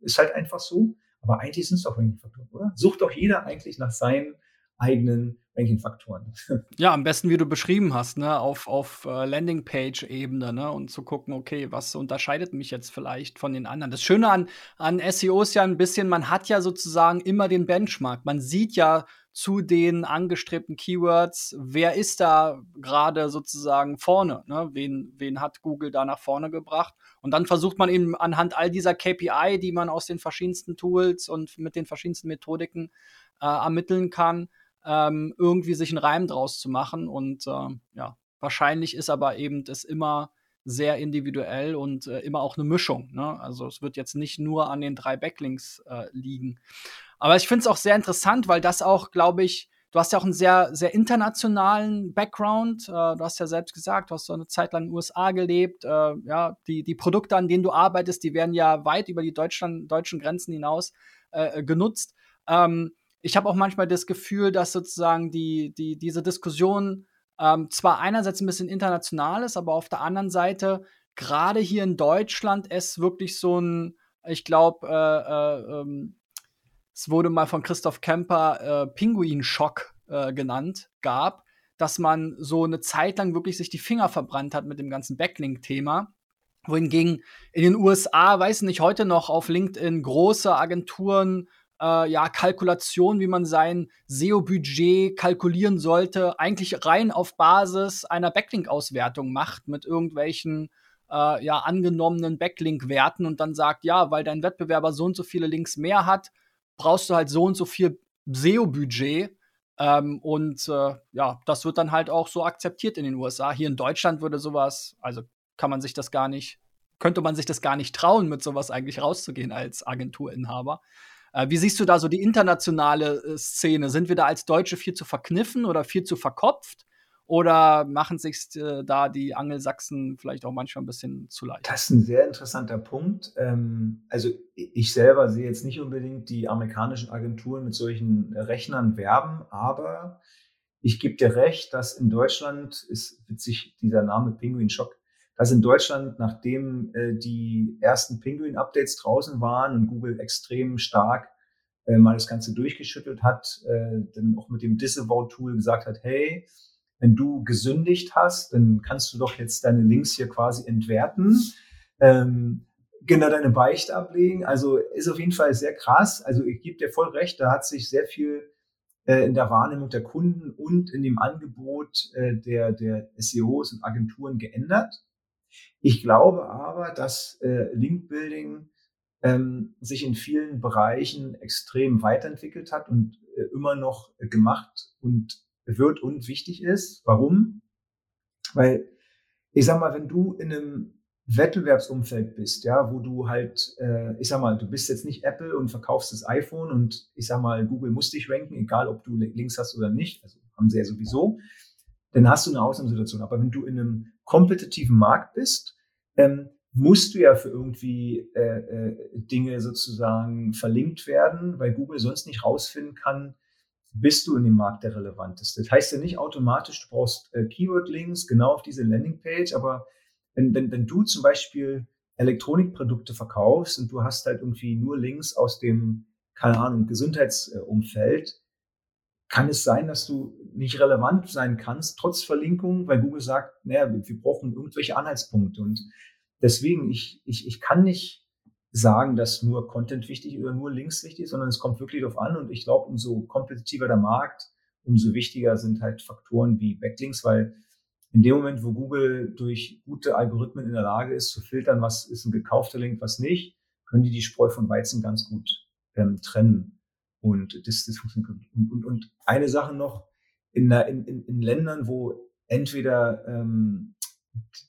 Ist halt einfach so. Aber eigentlich sind es doch Ranking-Faktoren, oder? Sucht doch jeder eigentlich nach seinen eigenen Ranking-Faktoren. Ja, am besten, wie du beschrieben hast, ne, auf, auf äh, Landingpage-Ebene, ne, und zu gucken, okay, was unterscheidet mich jetzt vielleicht von den anderen. Das Schöne an, an SEO ist ja ein bisschen, man hat ja sozusagen immer den Benchmark. Man sieht ja zu den angestrebten Keywords, wer ist da gerade sozusagen vorne, ne? wen, wen hat Google da nach vorne gebracht. Und dann versucht man eben anhand all dieser KPI, die man aus den verschiedensten Tools und mit den verschiedensten Methodiken äh, ermitteln kann, ähm, irgendwie sich einen Reim draus zu machen. Und äh, ja, wahrscheinlich ist aber eben das immer sehr individuell und äh, immer auch eine Mischung. Ne? Also es wird jetzt nicht nur an den drei Backlinks äh, liegen. Aber ich finde es auch sehr interessant, weil das auch, glaube ich, du hast ja auch einen sehr, sehr internationalen Background. Äh, du hast ja selbst gesagt, du hast so eine Zeit lang in den USA gelebt. Äh, ja, die, die Produkte, an denen du arbeitest, die werden ja weit über die Deutschland, deutschen Grenzen hinaus äh, genutzt. Ähm, ich habe auch manchmal das Gefühl, dass sozusagen die, die, diese Diskussion ähm, zwar einerseits ein bisschen international ist, aber auf der anderen Seite gerade hier in Deutschland es wirklich so ein, ich glaube, äh, äh, ähm, es wurde mal von Christoph Kemper äh, Pinguinschock äh, genannt, gab, dass man so eine Zeit lang wirklich sich die Finger verbrannt hat mit dem ganzen Backlink-Thema. Wohingegen in den USA, weiß nicht, heute noch auf LinkedIn große Agenturen äh, ja, Kalkulation, wie man sein SEO-Budget kalkulieren sollte, eigentlich rein auf Basis einer Backlink-Auswertung macht mit irgendwelchen äh, ja, angenommenen Backlink-Werten und dann sagt, ja, weil dein Wettbewerber so und so viele Links mehr hat, brauchst du halt so und so viel SEO-Budget. Ähm, und äh, ja, das wird dann halt auch so akzeptiert in den USA. Hier in Deutschland würde sowas, also kann man sich das gar nicht, könnte man sich das gar nicht trauen, mit sowas eigentlich rauszugehen als Agenturinhaber. Äh, wie siehst du da so die internationale äh, Szene? Sind wir da als Deutsche viel zu verkniffen oder viel zu verkopft? Oder machen sich äh, da die Angelsachsen vielleicht auch manchmal ein bisschen zu leicht? Das ist ein sehr interessanter Punkt. Ähm, also ich selber sehe jetzt nicht unbedingt die amerikanischen Agenturen mit solchen Rechnern werben, aber ich gebe dir recht, dass in Deutschland ist witzig dieser Name Penguin Shock dass in Deutschland, nachdem äh, die ersten Penguin-Updates draußen waren und Google extrem stark äh, mal das Ganze durchgeschüttelt hat, äh, dann auch mit dem Disavow-Tool gesagt hat, hey, wenn du gesündigt hast, dann kannst du doch jetzt deine Links hier quasi entwerten. Ähm, genau deine Beichte ablegen. Also ist auf jeden Fall sehr krass. Also ich gebe dir voll recht, da hat sich sehr viel äh, in der Wahrnehmung der Kunden und in dem Angebot äh, der, der SEOs und Agenturen geändert. Ich glaube aber, dass äh, Link-Building ähm, sich in vielen Bereichen extrem weiterentwickelt hat und äh, immer noch äh, gemacht und wird und wichtig ist. Warum? Weil ich sag mal, wenn du in einem Wettbewerbsumfeld bist, ja, wo du halt, äh, ich sag mal, du bist jetzt nicht Apple und verkaufst das iPhone und ich sag mal, Google muss dich ranken, egal ob du Links hast oder nicht, also haben sie ja sowieso, dann hast du eine Ausnahmesituation. Aber wenn du in einem kompetitiven Markt bist, ähm, musst du ja für irgendwie äh, äh, Dinge sozusagen verlinkt werden, weil Google sonst nicht rausfinden kann, bist du in dem Markt der relevanteste. Das heißt ja nicht automatisch, du brauchst äh, Keyword-Links genau auf diese Landingpage, aber wenn, wenn, wenn du zum Beispiel Elektronikprodukte verkaufst und du hast halt irgendwie nur Links aus dem, keine Ahnung, Gesundheitsumfeld, kann es sein, dass du nicht relevant sein kannst, trotz Verlinkung, weil Google sagt, naja, wir brauchen irgendwelche Anhaltspunkte. Und deswegen, ich, ich, ich kann nicht sagen, dass nur Content wichtig oder nur Links wichtig ist, sondern es kommt wirklich darauf an. Und ich glaube, umso kompetitiver der Markt, umso wichtiger sind halt Faktoren wie Backlinks, weil in dem Moment, wo Google durch gute Algorithmen in der Lage ist zu filtern, was ist ein gekaufter Link, was nicht, können die die Spreu von Weizen ganz gut ähm, trennen. Und das, das funktioniert. Und, und, und eine Sache noch, in, in, in Ländern, wo entweder ähm,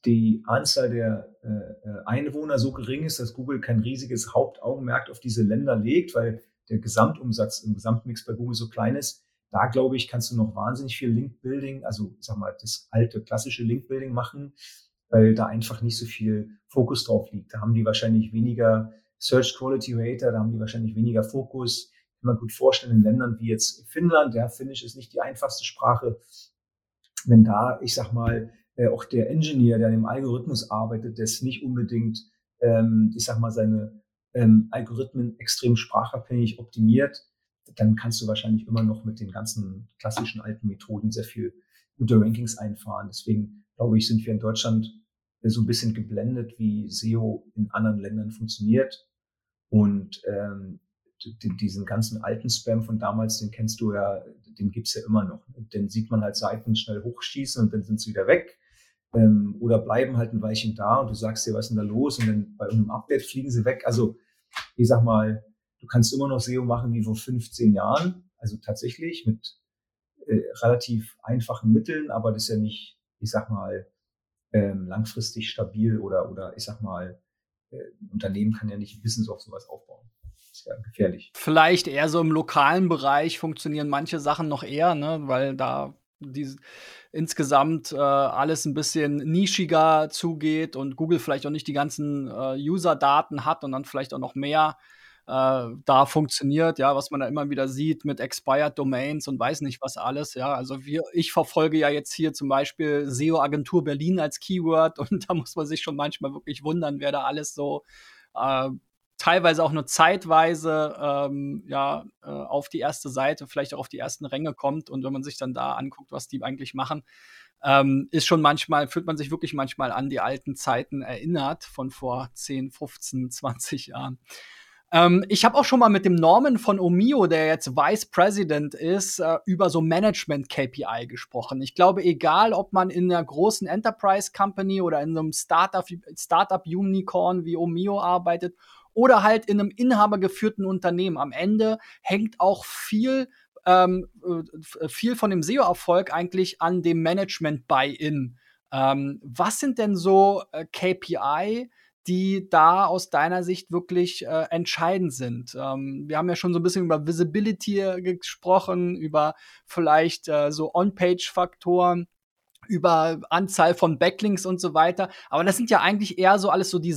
die Anzahl der äh, Einwohner so gering ist, dass Google kein riesiges Hauptaugenmerk auf diese Länder legt, weil der Gesamtumsatz im Gesamtmix bei Google so klein ist. Da glaube ich, kannst du noch wahnsinnig viel Link-Building, also sag mal, das alte klassische Link-Building machen, weil da einfach nicht so viel Fokus drauf liegt. Da haben die wahrscheinlich weniger Search Quality Rater, da haben die wahrscheinlich weniger Fokus man gut vorstellen, in Ländern wie jetzt Finnland, ja, Finnisch ist nicht die einfachste Sprache. Wenn da, ich sag mal, äh, auch der Engineer, der an dem Algorithmus arbeitet, ist nicht unbedingt, ähm, ich sag mal, seine ähm, Algorithmen extrem sprachabhängig optimiert, dann kannst du wahrscheinlich immer noch mit den ganzen klassischen alten Methoden sehr viel gute Rankings einfahren. Deswegen glaube ich, sind wir in Deutschland äh, so ein bisschen geblendet, wie SEO in anderen Ländern funktioniert. Und ähm, diesen ganzen alten Spam von damals, den kennst du ja, den gibt's ja immer noch. Den sieht man halt Seiten schnell hochschießen und dann sind sie wieder weg. Ähm, oder bleiben halt ein Weilchen da und du sagst dir, was ist denn da los? Und dann bei einem Update fliegen sie weg. Also, ich sag mal, du kannst immer noch SEO machen wie vor 15 Jahren. Also tatsächlich mit äh, relativ einfachen Mitteln, aber das ist ja nicht, ich sag mal, ähm, langfristig stabil oder, oder ich sag mal, äh, Unternehmen kann ja nicht Business auf sowas aufbauen ist gefährlich. Vielleicht eher so im lokalen Bereich funktionieren manche Sachen noch eher, ne, weil da die, insgesamt äh, alles ein bisschen nischiger zugeht und Google vielleicht auch nicht die ganzen äh, User-Daten hat und dann vielleicht auch noch mehr äh, da funktioniert, ja, was man da immer wieder sieht mit Expired Domains und weiß nicht was alles, ja. Also wir, ich verfolge ja jetzt hier zum Beispiel SEO-Agentur Berlin als Keyword und da muss man sich schon manchmal wirklich wundern, wer da alles so äh, teilweise auch nur zeitweise ähm, ja, äh, auf die erste Seite, vielleicht auch auf die ersten Ränge kommt. Und wenn man sich dann da anguckt, was die eigentlich machen, ähm, ist schon manchmal, fühlt man sich wirklich manchmal an die alten Zeiten erinnert von vor 10, 15, 20 Jahren. Ähm, ich habe auch schon mal mit dem Norman von Omio, der jetzt Vice President ist, äh, über so Management KPI gesprochen. Ich glaube, egal, ob man in einer großen Enterprise Company oder in einem Startup, Startup wie Omio arbeitet oder halt in einem inhabergeführten Unternehmen, am Ende hängt auch viel ähm, äh, viel von dem SEO-Erfolg eigentlich an dem Management-Buy-in. Ähm, was sind denn so äh, KPI, die da aus deiner Sicht wirklich äh, entscheidend sind. Ähm, wir haben ja schon so ein bisschen über Visibility gesprochen, über vielleicht äh, so On-Page-Faktoren, über Anzahl von Backlinks und so weiter. Aber das sind ja eigentlich eher so alles so die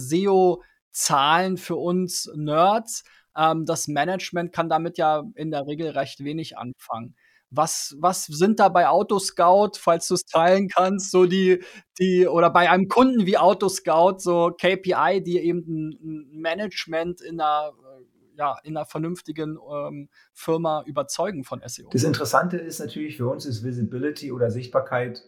SEO-Zahlen für uns Nerds. Ähm, das Management kann damit ja in der Regel recht wenig anfangen. Was, was sind da bei Autoscout, falls du es teilen kannst, so die, die, oder bei einem Kunden wie Autoscout, so KPI, die eben ein Management in einer, äh, ja, in einer vernünftigen ähm, Firma überzeugen von SEO? Das Interessante ist natürlich für uns ist Visibility oder Sichtbarkeit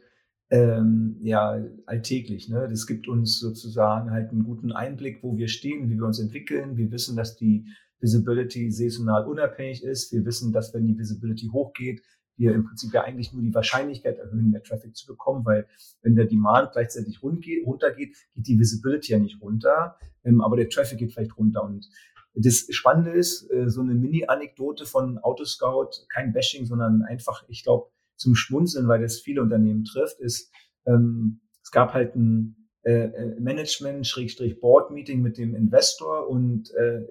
ähm, ja alltäglich. Ne? Das gibt uns sozusagen halt einen guten Einblick, wo wir stehen, wie wir uns entwickeln. Wir wissen, dass die Visibility saisonal unabhängig ist. Wir wissen, dass wenn die Visibility hochgeht, wir im Prinzip ja eigentlich nur die Wahrscheinlichkeit erhöhen, mehr Traffic zu bekommen, weil wenn der Demand gleichzeitig runtergeht, geht die Visibility ja nicht runter, ähm, aber der Traffic geht vielleicht runter. Und das Spannende ist, äh, so eine Mini-Anekdote von Autoscout, kein Bashing, sondern einfach, ich glaube, zum Schmunzeln, weil das viele Unternehmen trifft, ist, ähm, es gab halt ein äh, äh Management-Board-Meeting mit dem Investor und äh,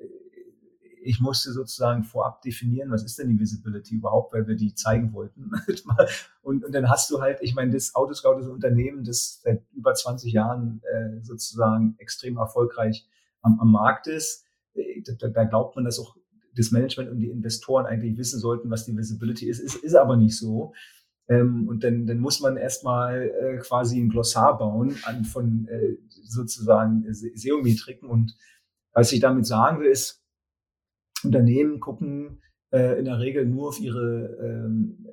ich musste sozusagen vorab definieren, was ist denn die Visibility überhaupt, weil wir die zeigen wollten. und, und dann hast du halt, ich meine, das Autoscout ist ein Unternehmen, das seit über 20 Jahren äh, sozusagen extrem erfolgreich am, am Markt ist. Äh, da, da glaubt man, dass auch das Management und die Investoren eigentlich wissen sollten, was die Visibility ist. Ist, ist aber nicht so. Ähm, und dann, dann muss man erstmal äh, quasi ein Glossar bauen an von äh, sozusagen SEO-Metriken. Und was ich damit sagen will, ist, Unternehmen gucken äh, in der Regel nur auf ihre ähm,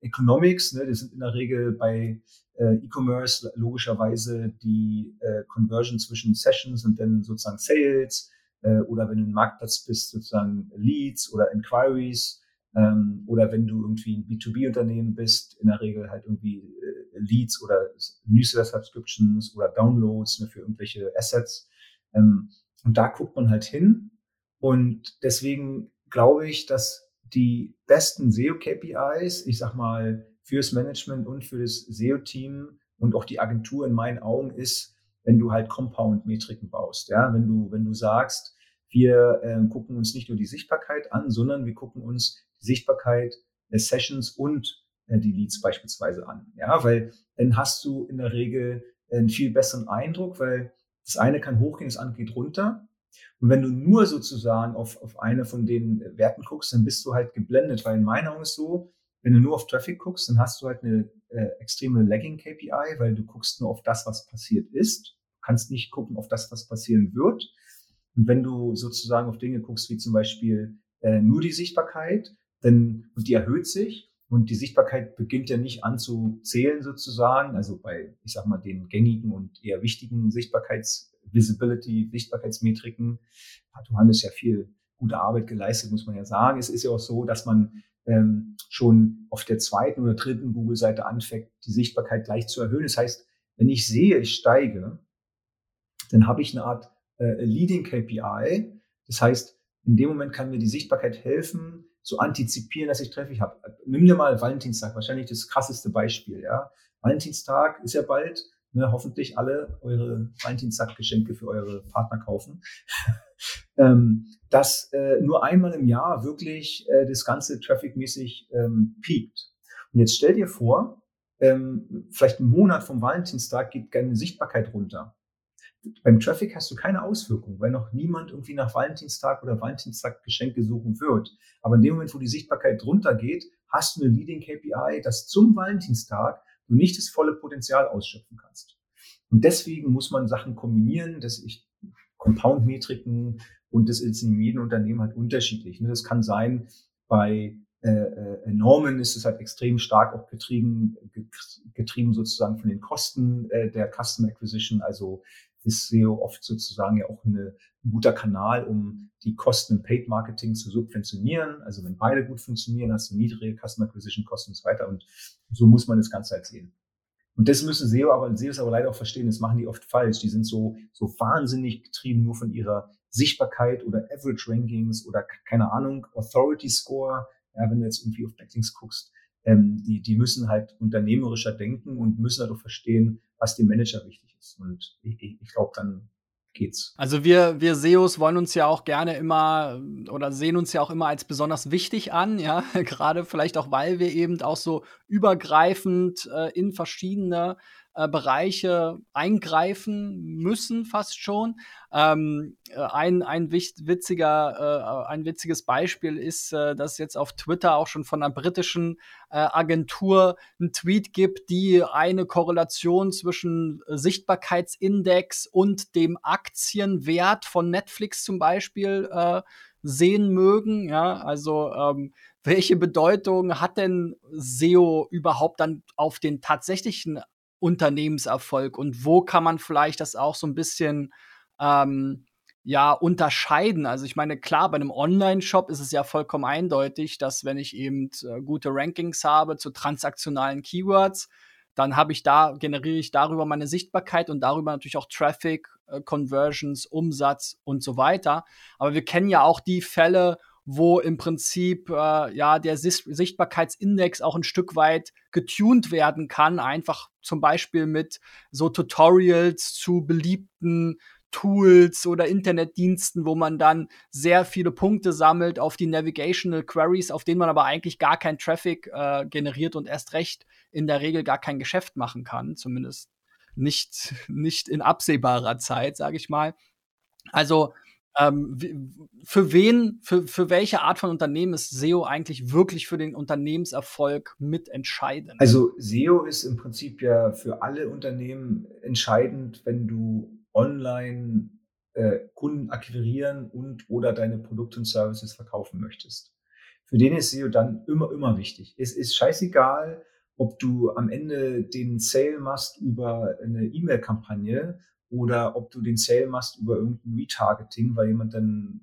Economics. Ne? Das sind in der Regel bei äh, E-Commerce logischerweise die äh, Conversion zwischen Sessions und dann sozusagen Sales äh, oder wenn du ein Marktplatz bist, sozusagen Leads oder Inquiries ähm, oder wenn du irgendwie ein B2B-Unternehmen bist, in der Regel halt irgendwie äh, Leads oder Newsletter-Subscriptions oder Downloads ne, für irgendwelche Assets. Ähm, und da guckt man halt hin und deswegen glaube ich, dass die besten SEO-KPIs, ich sag mal, fürs Management und für das SEO-Team und auch die Agentur in meinen Augen ist, wenn du halt Compound-Metriken baust. Ja, wenn du, wenn du sagst, wir äh, gucken uns nicht nur die Sichtbarkeit an, sondern wir gucken uns Sichtbarkeit der Sessions und äh, die Leads beispielsweise an. Ja, weil dann hast du in der Regel einen viel besseren Eindruck, weil das eine kann hochgehen, das andere geht runter. Und wenn du nur sozusagen auf, auf eine von den Werten guckst, dann bist du halt geblendet, weil in meiner Augen ist so, wenn du nur auf Traffic guckst, dann hast du halt eine äh, extreme Lagging KPI, weil du guckst nur auf das, was passiert ist. Du kannst nicht gucken auf das, was passieren wird. Und wenn du sozusagen auf Dinge guckst, wie zum Beispiel äh, nur die Sichtbarkeit, dann, und die erhöht sich, und die Sichtbarkeit beginnt ja nicht an zu zählen sozusagen, also bei, ich sag mal, den gängigen und eher wichtigen Sichtbarkeits Visibility, Sichtbarkeitsmetriken hat Johannes ja viel gute Arbeit geleistet, muss man ja sagen. Es ist ja auch so, dass man ähm, schon auf der zweiten oder dritten Google-Seite anfängt, die Sichtbarkeit gleich zu erhöhen. Das heißt, wenn ich sehe, ich steige, dann habe ich eine Art äh, Leading KPI. Das heißt, in dem Moment kann mir die Sichtbarkeit helfen, zu antizipieren, dass ich Traffic habe. Nimm dir mal Valentinstag, wahrscheinlich das krasseste Beispiel. Ja, Valentinstag ist ja bald ne, hoffentlich alle eure Valentinstag-Geschenke für eure Partner kaufen, ähm, dass äh, nur einmal im Jahr wirklich äh, das Ganze trafficmäßig ähm, piekt. Und jetzt stell dir vor, ähm, vielleicht einen Monat vom Valentinstag geht deine Sichtbarkeit runter. Beim Traffic hast du keine Auswirkung, weil noch niemand irgendwie nach Valentinstag oder Valentinstag Geschenke suchen wird. Aber in dem Moment, wo die Sichtbarkeit runtergeht, hast du eine Leading KPI, dass zum Valentinstag du nicht das volle Potenzial ausschöpfen kannst. Und deswegen muss man Sachen kombinieren, dass ich Compound-Metriken und das ist in jedem Unternehmen halt unterschiedlich. Ne? Das kann sein, bei äh, äh, Normen ist es halt extrem stark auch getrieben, getrieben sozusagen von den Kosten äh, der Custom Acquisition. Also ist SEO oft sozusagen ja auch eine, ein guter Kanal, um die Kosten im Paid Marketing zu subventionieren. Also wenn beide gut funktionieren, hast du niedrige Customer Acquisition Kosten und so weiter. Und so muss man das Ganze halt sehen. Und das müssen SEO aber, SEOs aber leider auch verstehen, das machen die oft falsch. Die sind so, so wahnsinnig getrieben nur von ihrer Sichtbarkeit oder Average Rankings oder keine Ahnung, Authority Score. Ja, wenn du jetzt irgendwie auf Backlinks guckst, ähm, die, die müssen halt unternehmerischer denken und müssen halt auch verstehen, was dem Manager wichtig ist. Und ich, ich, glaube, dann geht's. Also wir, wir SEOs wollen uns ja auch gerne immer oder sehen uns ja auch immer als besonders wichtig an, ja, gerade vielleicht auch, weil wir eben auch so übergreifend äh, in verschiedene äh, Bereiche eingreifen müssen, fast schon. Ähm, äh, ein, ein witziger, äh, ein witziges Beispiel ist, äh, dass jetzt auf Twitter auch schon von einer britischen äh, Agentur einen Tweet gibt, die eine Korrelation zwischen Sichtbarkeitsindex und dem Aktienwert von Netflix zum Beispiel äh, sehen mögen. Ja, also ähm, welche Bedeutung hat denn SEO überhaupt dann auf den tatsächlichen Unternehmenserfolg und wo kann man vielleicht das auch so ein bisschen ähm, ja unterscheiden. Also ich meine, klar, bei einem Online-Shop ist es ja vollkommen eindeutig, dass wenn ich eben äh, gute Rankings habe zu transaktionalen Keywords, dann habe ich da, generiere ich darüber meine Sichtbarkeit und darüber natürlich auch Traffic, äh, Conversions, Umsatz und so weiter. Aber wir kennen ja auch die Fälle, wo im Prinzip äh, ja der Sichtbarkeitsindex auch ein Stück weit getuned werden kann, einfach zum Beispiel mit so Tutorials zu beliebten Tools oder Internetdiensten, wo man dann sehr viele Punkte sammelt auf die Navigational Queries, auf denen man aber eigentlich gar kein Traffic äh, generiert und erst recht in der Regel gar kein Geschäft machen kann, zumindest nicht, nicht in absehbarer Zeit, sage ich mal. Also ähm, für wen, für, für welche Art von Unternehmen ist SEO eigentlich wirklich für den Unternehmenserfolg mitentscheidend? Also SEO ist im Prinzip ja für alle Unternehmen entscheidend, wenn du online äh, Kunden akquirieren und oder deine Produkte und Services verkaufen möchtest. Für den ist SEO dann immer, immer wichtig. Es ist scheißegal, ob du am Ende den Sale machst über eine E-Mail-Kampagne oder ob du den Sale machst über irgendein Retargeting, weil jemand dann,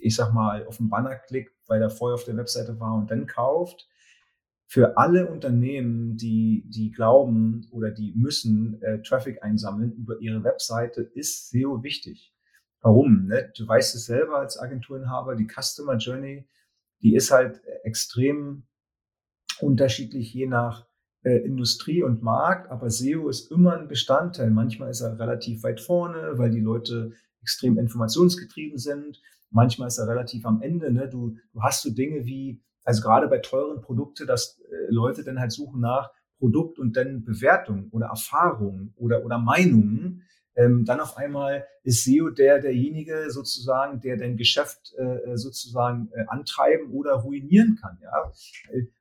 ich sag mal, auf den Banner klickt, weil er vorher auf der Webseite war und dann kauft. Für alle Unternehmen, die, die glauben oder die müssen äh, Traffic einsammeln über ihre Webseite, ist SEO wichtig. Warum? Ne? Du weißt es selber als Agenturinhaber, die Customer Journey, die ist halt extrem unterschiedlich je nach äh, Industrie und Markt, aber SEO ist immer ein Bestandteil. Manchmal ist er relativ weit vorne, weil die Leute extrem informationsgetrieben sind. Manchmal ist er relativ am Ende. Ne? Du, du hast so Dinge wie, also gerade bei teuren Produkten, dass äh, Leute dann halt suchen nach Produkt und dann Bewertung oder Erfahrung oder, oder Meinungen ähm, dann auf einmal ist SEO der derjenige sozusagen, der dein Geschäft äh, sozusagen äh, antreiben oder ruinieren kann. Ja,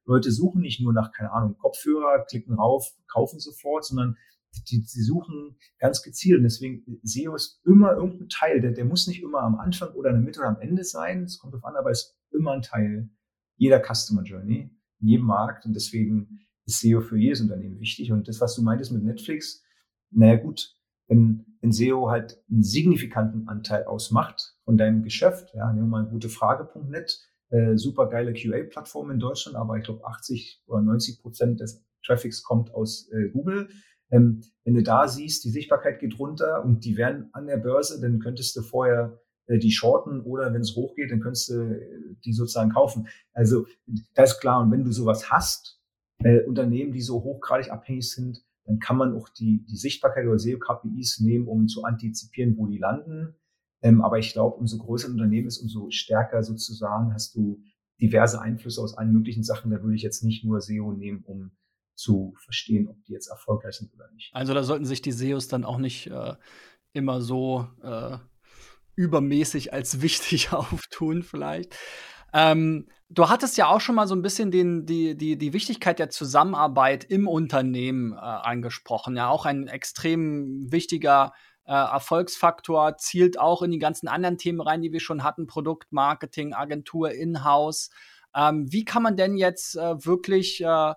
Leute suchen nicht nur nach keine Ahnung Kopfhörer, klicken rauf, kaufen sofort, sondern die, die suchen ganz gezielt. Und deswegen SEO ist immer irgendein Teil. Der, der muss nicht immer am Anfang oder in der Mitte oder am Ende sein. Es kommt drauf an, aber ist immer ein Teil jeder Customer Journey, in jedem Markt. Und deswegen ist SEO für jedes Unternehmen wichtig. Und das, was du meintest mit Netflix, naja gut, wenn, wenn SEO halt einen signifikanten Anteil ausmacht von deinem Geschäft, ja, nehmen wir mal gutefrage.net, äh, super geile QA-Plattform in Deutschland, aber ich glaube 80 oder 90 Prozent des Traffics kommt aus äh, Google. Ähm, wenn du da siehst, die Sichtbarkeit geht runter und die werden an der Börse, dann könntest du vorher äh, die shorten oder wenn es hochgeht, dann könntest du äh, die sozusagen kaufen. Also das ist klar. Und wenn du sowas hast, äh, Unternehmen, die so hochgradig abhängig sind, dann kann man auch die, die Sichtbarkeit oder SEO-KPIs nehmen, um zu antizipieren, wo die landen. Ähm, aber ich glaube, umso größer ein Unternehmen ist, umso stärker sozusagen hast du diverse Einflüsse aus allen möglichen Sachen. Da würde ich jetzt nicht nur SEO nehmen, um zu verstehen, ob die jetzt erfolgreich sind oder nicht. Also da sollten sich die SEOs dann auch nicht äh, immer so äh, übermäßig als wichtig auftun, vielleicht. Ähm, du hattest ja auch schon mal so ein bisschen den, die, die, die Wichtigkeit der Zusammenarbeit im Unternehmen äh, angesprochen. Ja, auch ein extrem wichtiger äh, Erfolgsfaktor, zielt auch in die ganzen anderen Themen rein, die wir schon hatten: Produkt, Marketing, Agentur, Inhouse. Ähm, wie kann man denn jetzt äh, wirklich äh,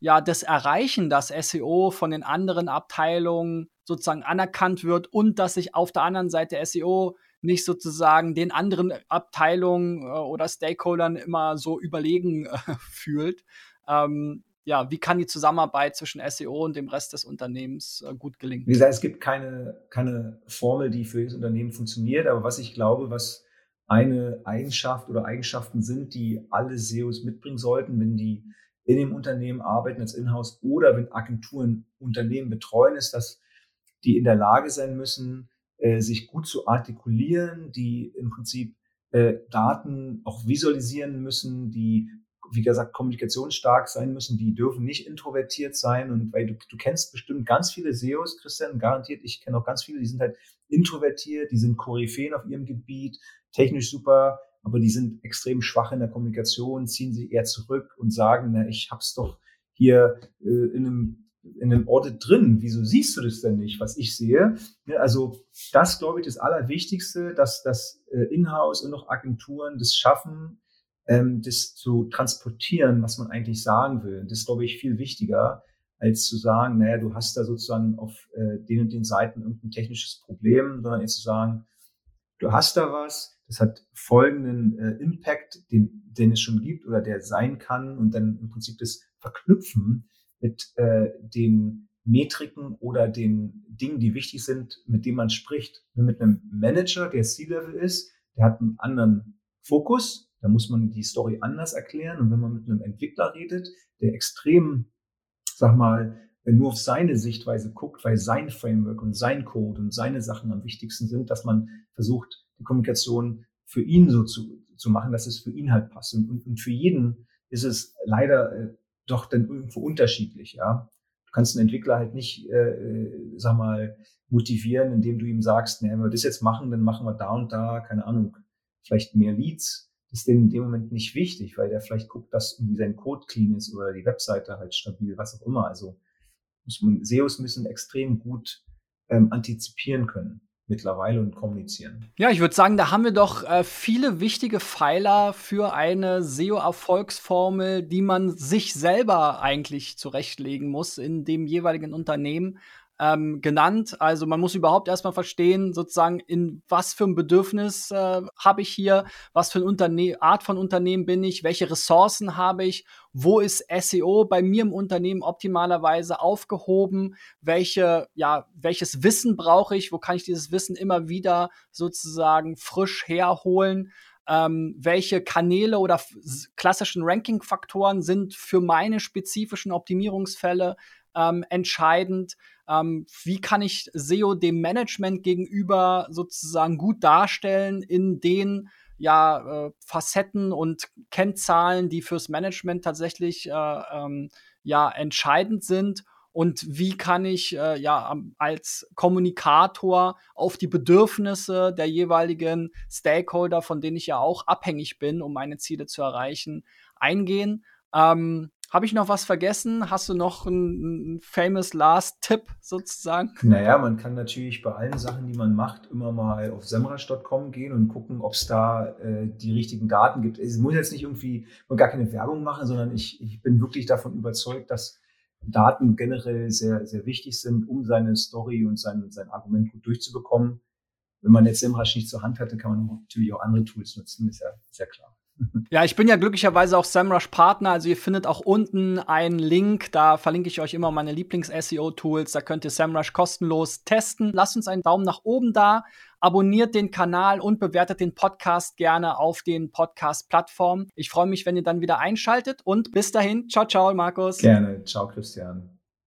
ja, das erreichen, dass SEO von den anderen Abteilungen sozusagen anerkannt wird und dass sich auf der anderen Seite SEO nicht sozusagen den anderen Abteilungen äh, oder Stakeholdern immer so überlegen äh, fühlt. Ähm, ja, wie kann die Zusammenarbeit zwischen SEO und dem Rest des Unternehmens äh, gut gelingen? Wie gesagt, es gibt keine, keine Formel, die für jedes Unternehmen funktioniert, aber was ich glaube, was eine Eigenschaft oder Eigenschaften sind, die alle SEOs mitbringen sollten, wenn die in dem Unternehmen arbeiten als Inhouse oder wenn Agenturen Unternehmen betreuen, ist, dass die in der Lage sein müssen, äh, sich gut zu artikulieren, die im Prinzip äh, Daten auch visualisieren müssen, die wie gesagt, kommunikationsstark sein müssen, die dürfen nicht introvertiert sein. Und weil du, du kennst bestimmt ganz viele SEOs, Christian, garantiert, ich kenne auch ganz viele, die sind halt introvertiert, die sind Koryphäen auf ihrem Gebiet, technisch super, aber die sind extrem schwach in der Kommunikation, ziehen sich eher zurück und sagen, na, ich hab's doch hier äh, in einem in einem Audit drin. Wieso siehst du das denn nicht, was ich sehe? Also das, glaube ich, das Allerwichtigste, dass das äh, Inhouse und noch Agenturen das schaffen, ähm, das zu transportieren, was man eigentlich sagen will. Das ist, glaube ich, viel wichtiger, als zu sagen, naja, du hast da sozusagen auf äh, den und den Seiten irgendein technisches Problem, sondern eher zu sagen, du hast da was, das hat folgenden äh, Impact, den, den es schon gibt oder der sein kann und dann im Prinzip das Verknüpfen mit äh, den Metriken oder den Dingen, die wichtig sind, mit denen man spricht. Mit einem Manager, der C-Level ist, der hat einen anderen Fokus, da muss man die Story anders erklären. Und wenn man mit einem Entwickler redet, der extrem, sag mal, nur auf seine Sichtweise guckt, weil sein Framework und sein Code und seine Sachen am wichtigsten sind, dass man versucht, die Kommunikation für ihn so zu, zu machen, dass es für ihn halt passt. Und, und, für jeden ist es leider äh, doch dann irgendwo unterschiedlich, ja. Du kannst einen Entwickler halt nicht, äh, äh sag mal, motivieren, indem du ihm sagst, ne, wenn wir das jetzt machen, dann machen wir da und da, keine Ahnung, vielleicht mehr Leads ist denen in dem Moment nicht wichtig, weil der vielleicht guckt, dass irgendwie sein Code clean ist oder die Webseite halt stabil, was auch immer. Also muss man, SEOs müssen extrem gut ähm, antizipieren können mittlerweile und kommunizieren. Ja, ich würde sagen, da haben wir doch äh, viele wichtige Pfeiler für eine SEO-Erfolgsformel, die man sich selber eigentlich zurechtlegen muss in dem jeweiligen Unternehmen ähm, genannt. Also man muss überhaupt erstmal verstehen, sozusagen, in was für ein Bedürfnis äh, habe ich hier, was für eine Art von Unternehmen bin ich, welche Ressourcen habe ich, wo ist SEO bei mir im Unternehmen optimalerweise aufgehoben, welche, ja, welches Wissen brauche ich, wo kann ich dieses Wissen immer wieder sozusagen frisch herholen. Ähm, welche Kanäle oder klassischen Ranking-Faktoren sind für meine spezifischen Optimierungsfälle ähm, entscheidend. Ähm, wie kann ich SEO dem Management gegenüber sozusagen gut darstellen in den ja, äh, Facetten und Kennzahlen, die fürs Management tatsächlich äh, ähm, ja, entscheidend sind und wie kann ich äh, ja als Kommunikator auf die Bedürfnisse der jeweiligen Stakeholder, von denen ich ja auch abhängig bin, um meine Ziele zu erreichen, eingehen. Ähm, habe ich noch was vergessen? Hast du noch einen famous last Tipp sozusagen? Naja, man kann natürlich bei allen Sachen, die man macht, immer mal auf semrush.com gehen und gucken, ob es da äh, die richtigen Daten gibt. Es muss jetzt nicht irgendwie gar keine Werbung machen, sondern ich, ich bin wirklich davon überzeugt, dass Daten generell sehr, sehr wichtig sind, um seine Story und sein, sein Argument gut durchzubekommen. Wenn man jetzt SEMrush nicht zur Hand hatte, kann man natürlich auch andere Tools nutzen, ist ja, ist ja klar. Ja, ich bin ja glücklicherweise auch SEMrush Partner, also ihr findet auch unten einen Link, da verlinke ich euch immer meine Lieblings-SEO-Tools, da könnt ihr SEMrush kostenlos testen. Lasst uns einen Daumen nach oben da, abonniert den Kanal und bewertet den Podcast gerne auf den Podcast-Plattformen. Ich freue mich, wenn ihr dann wieder einschaltet und bis dahin, ciao, ciao, Markus. Gerne, ciao, Christian.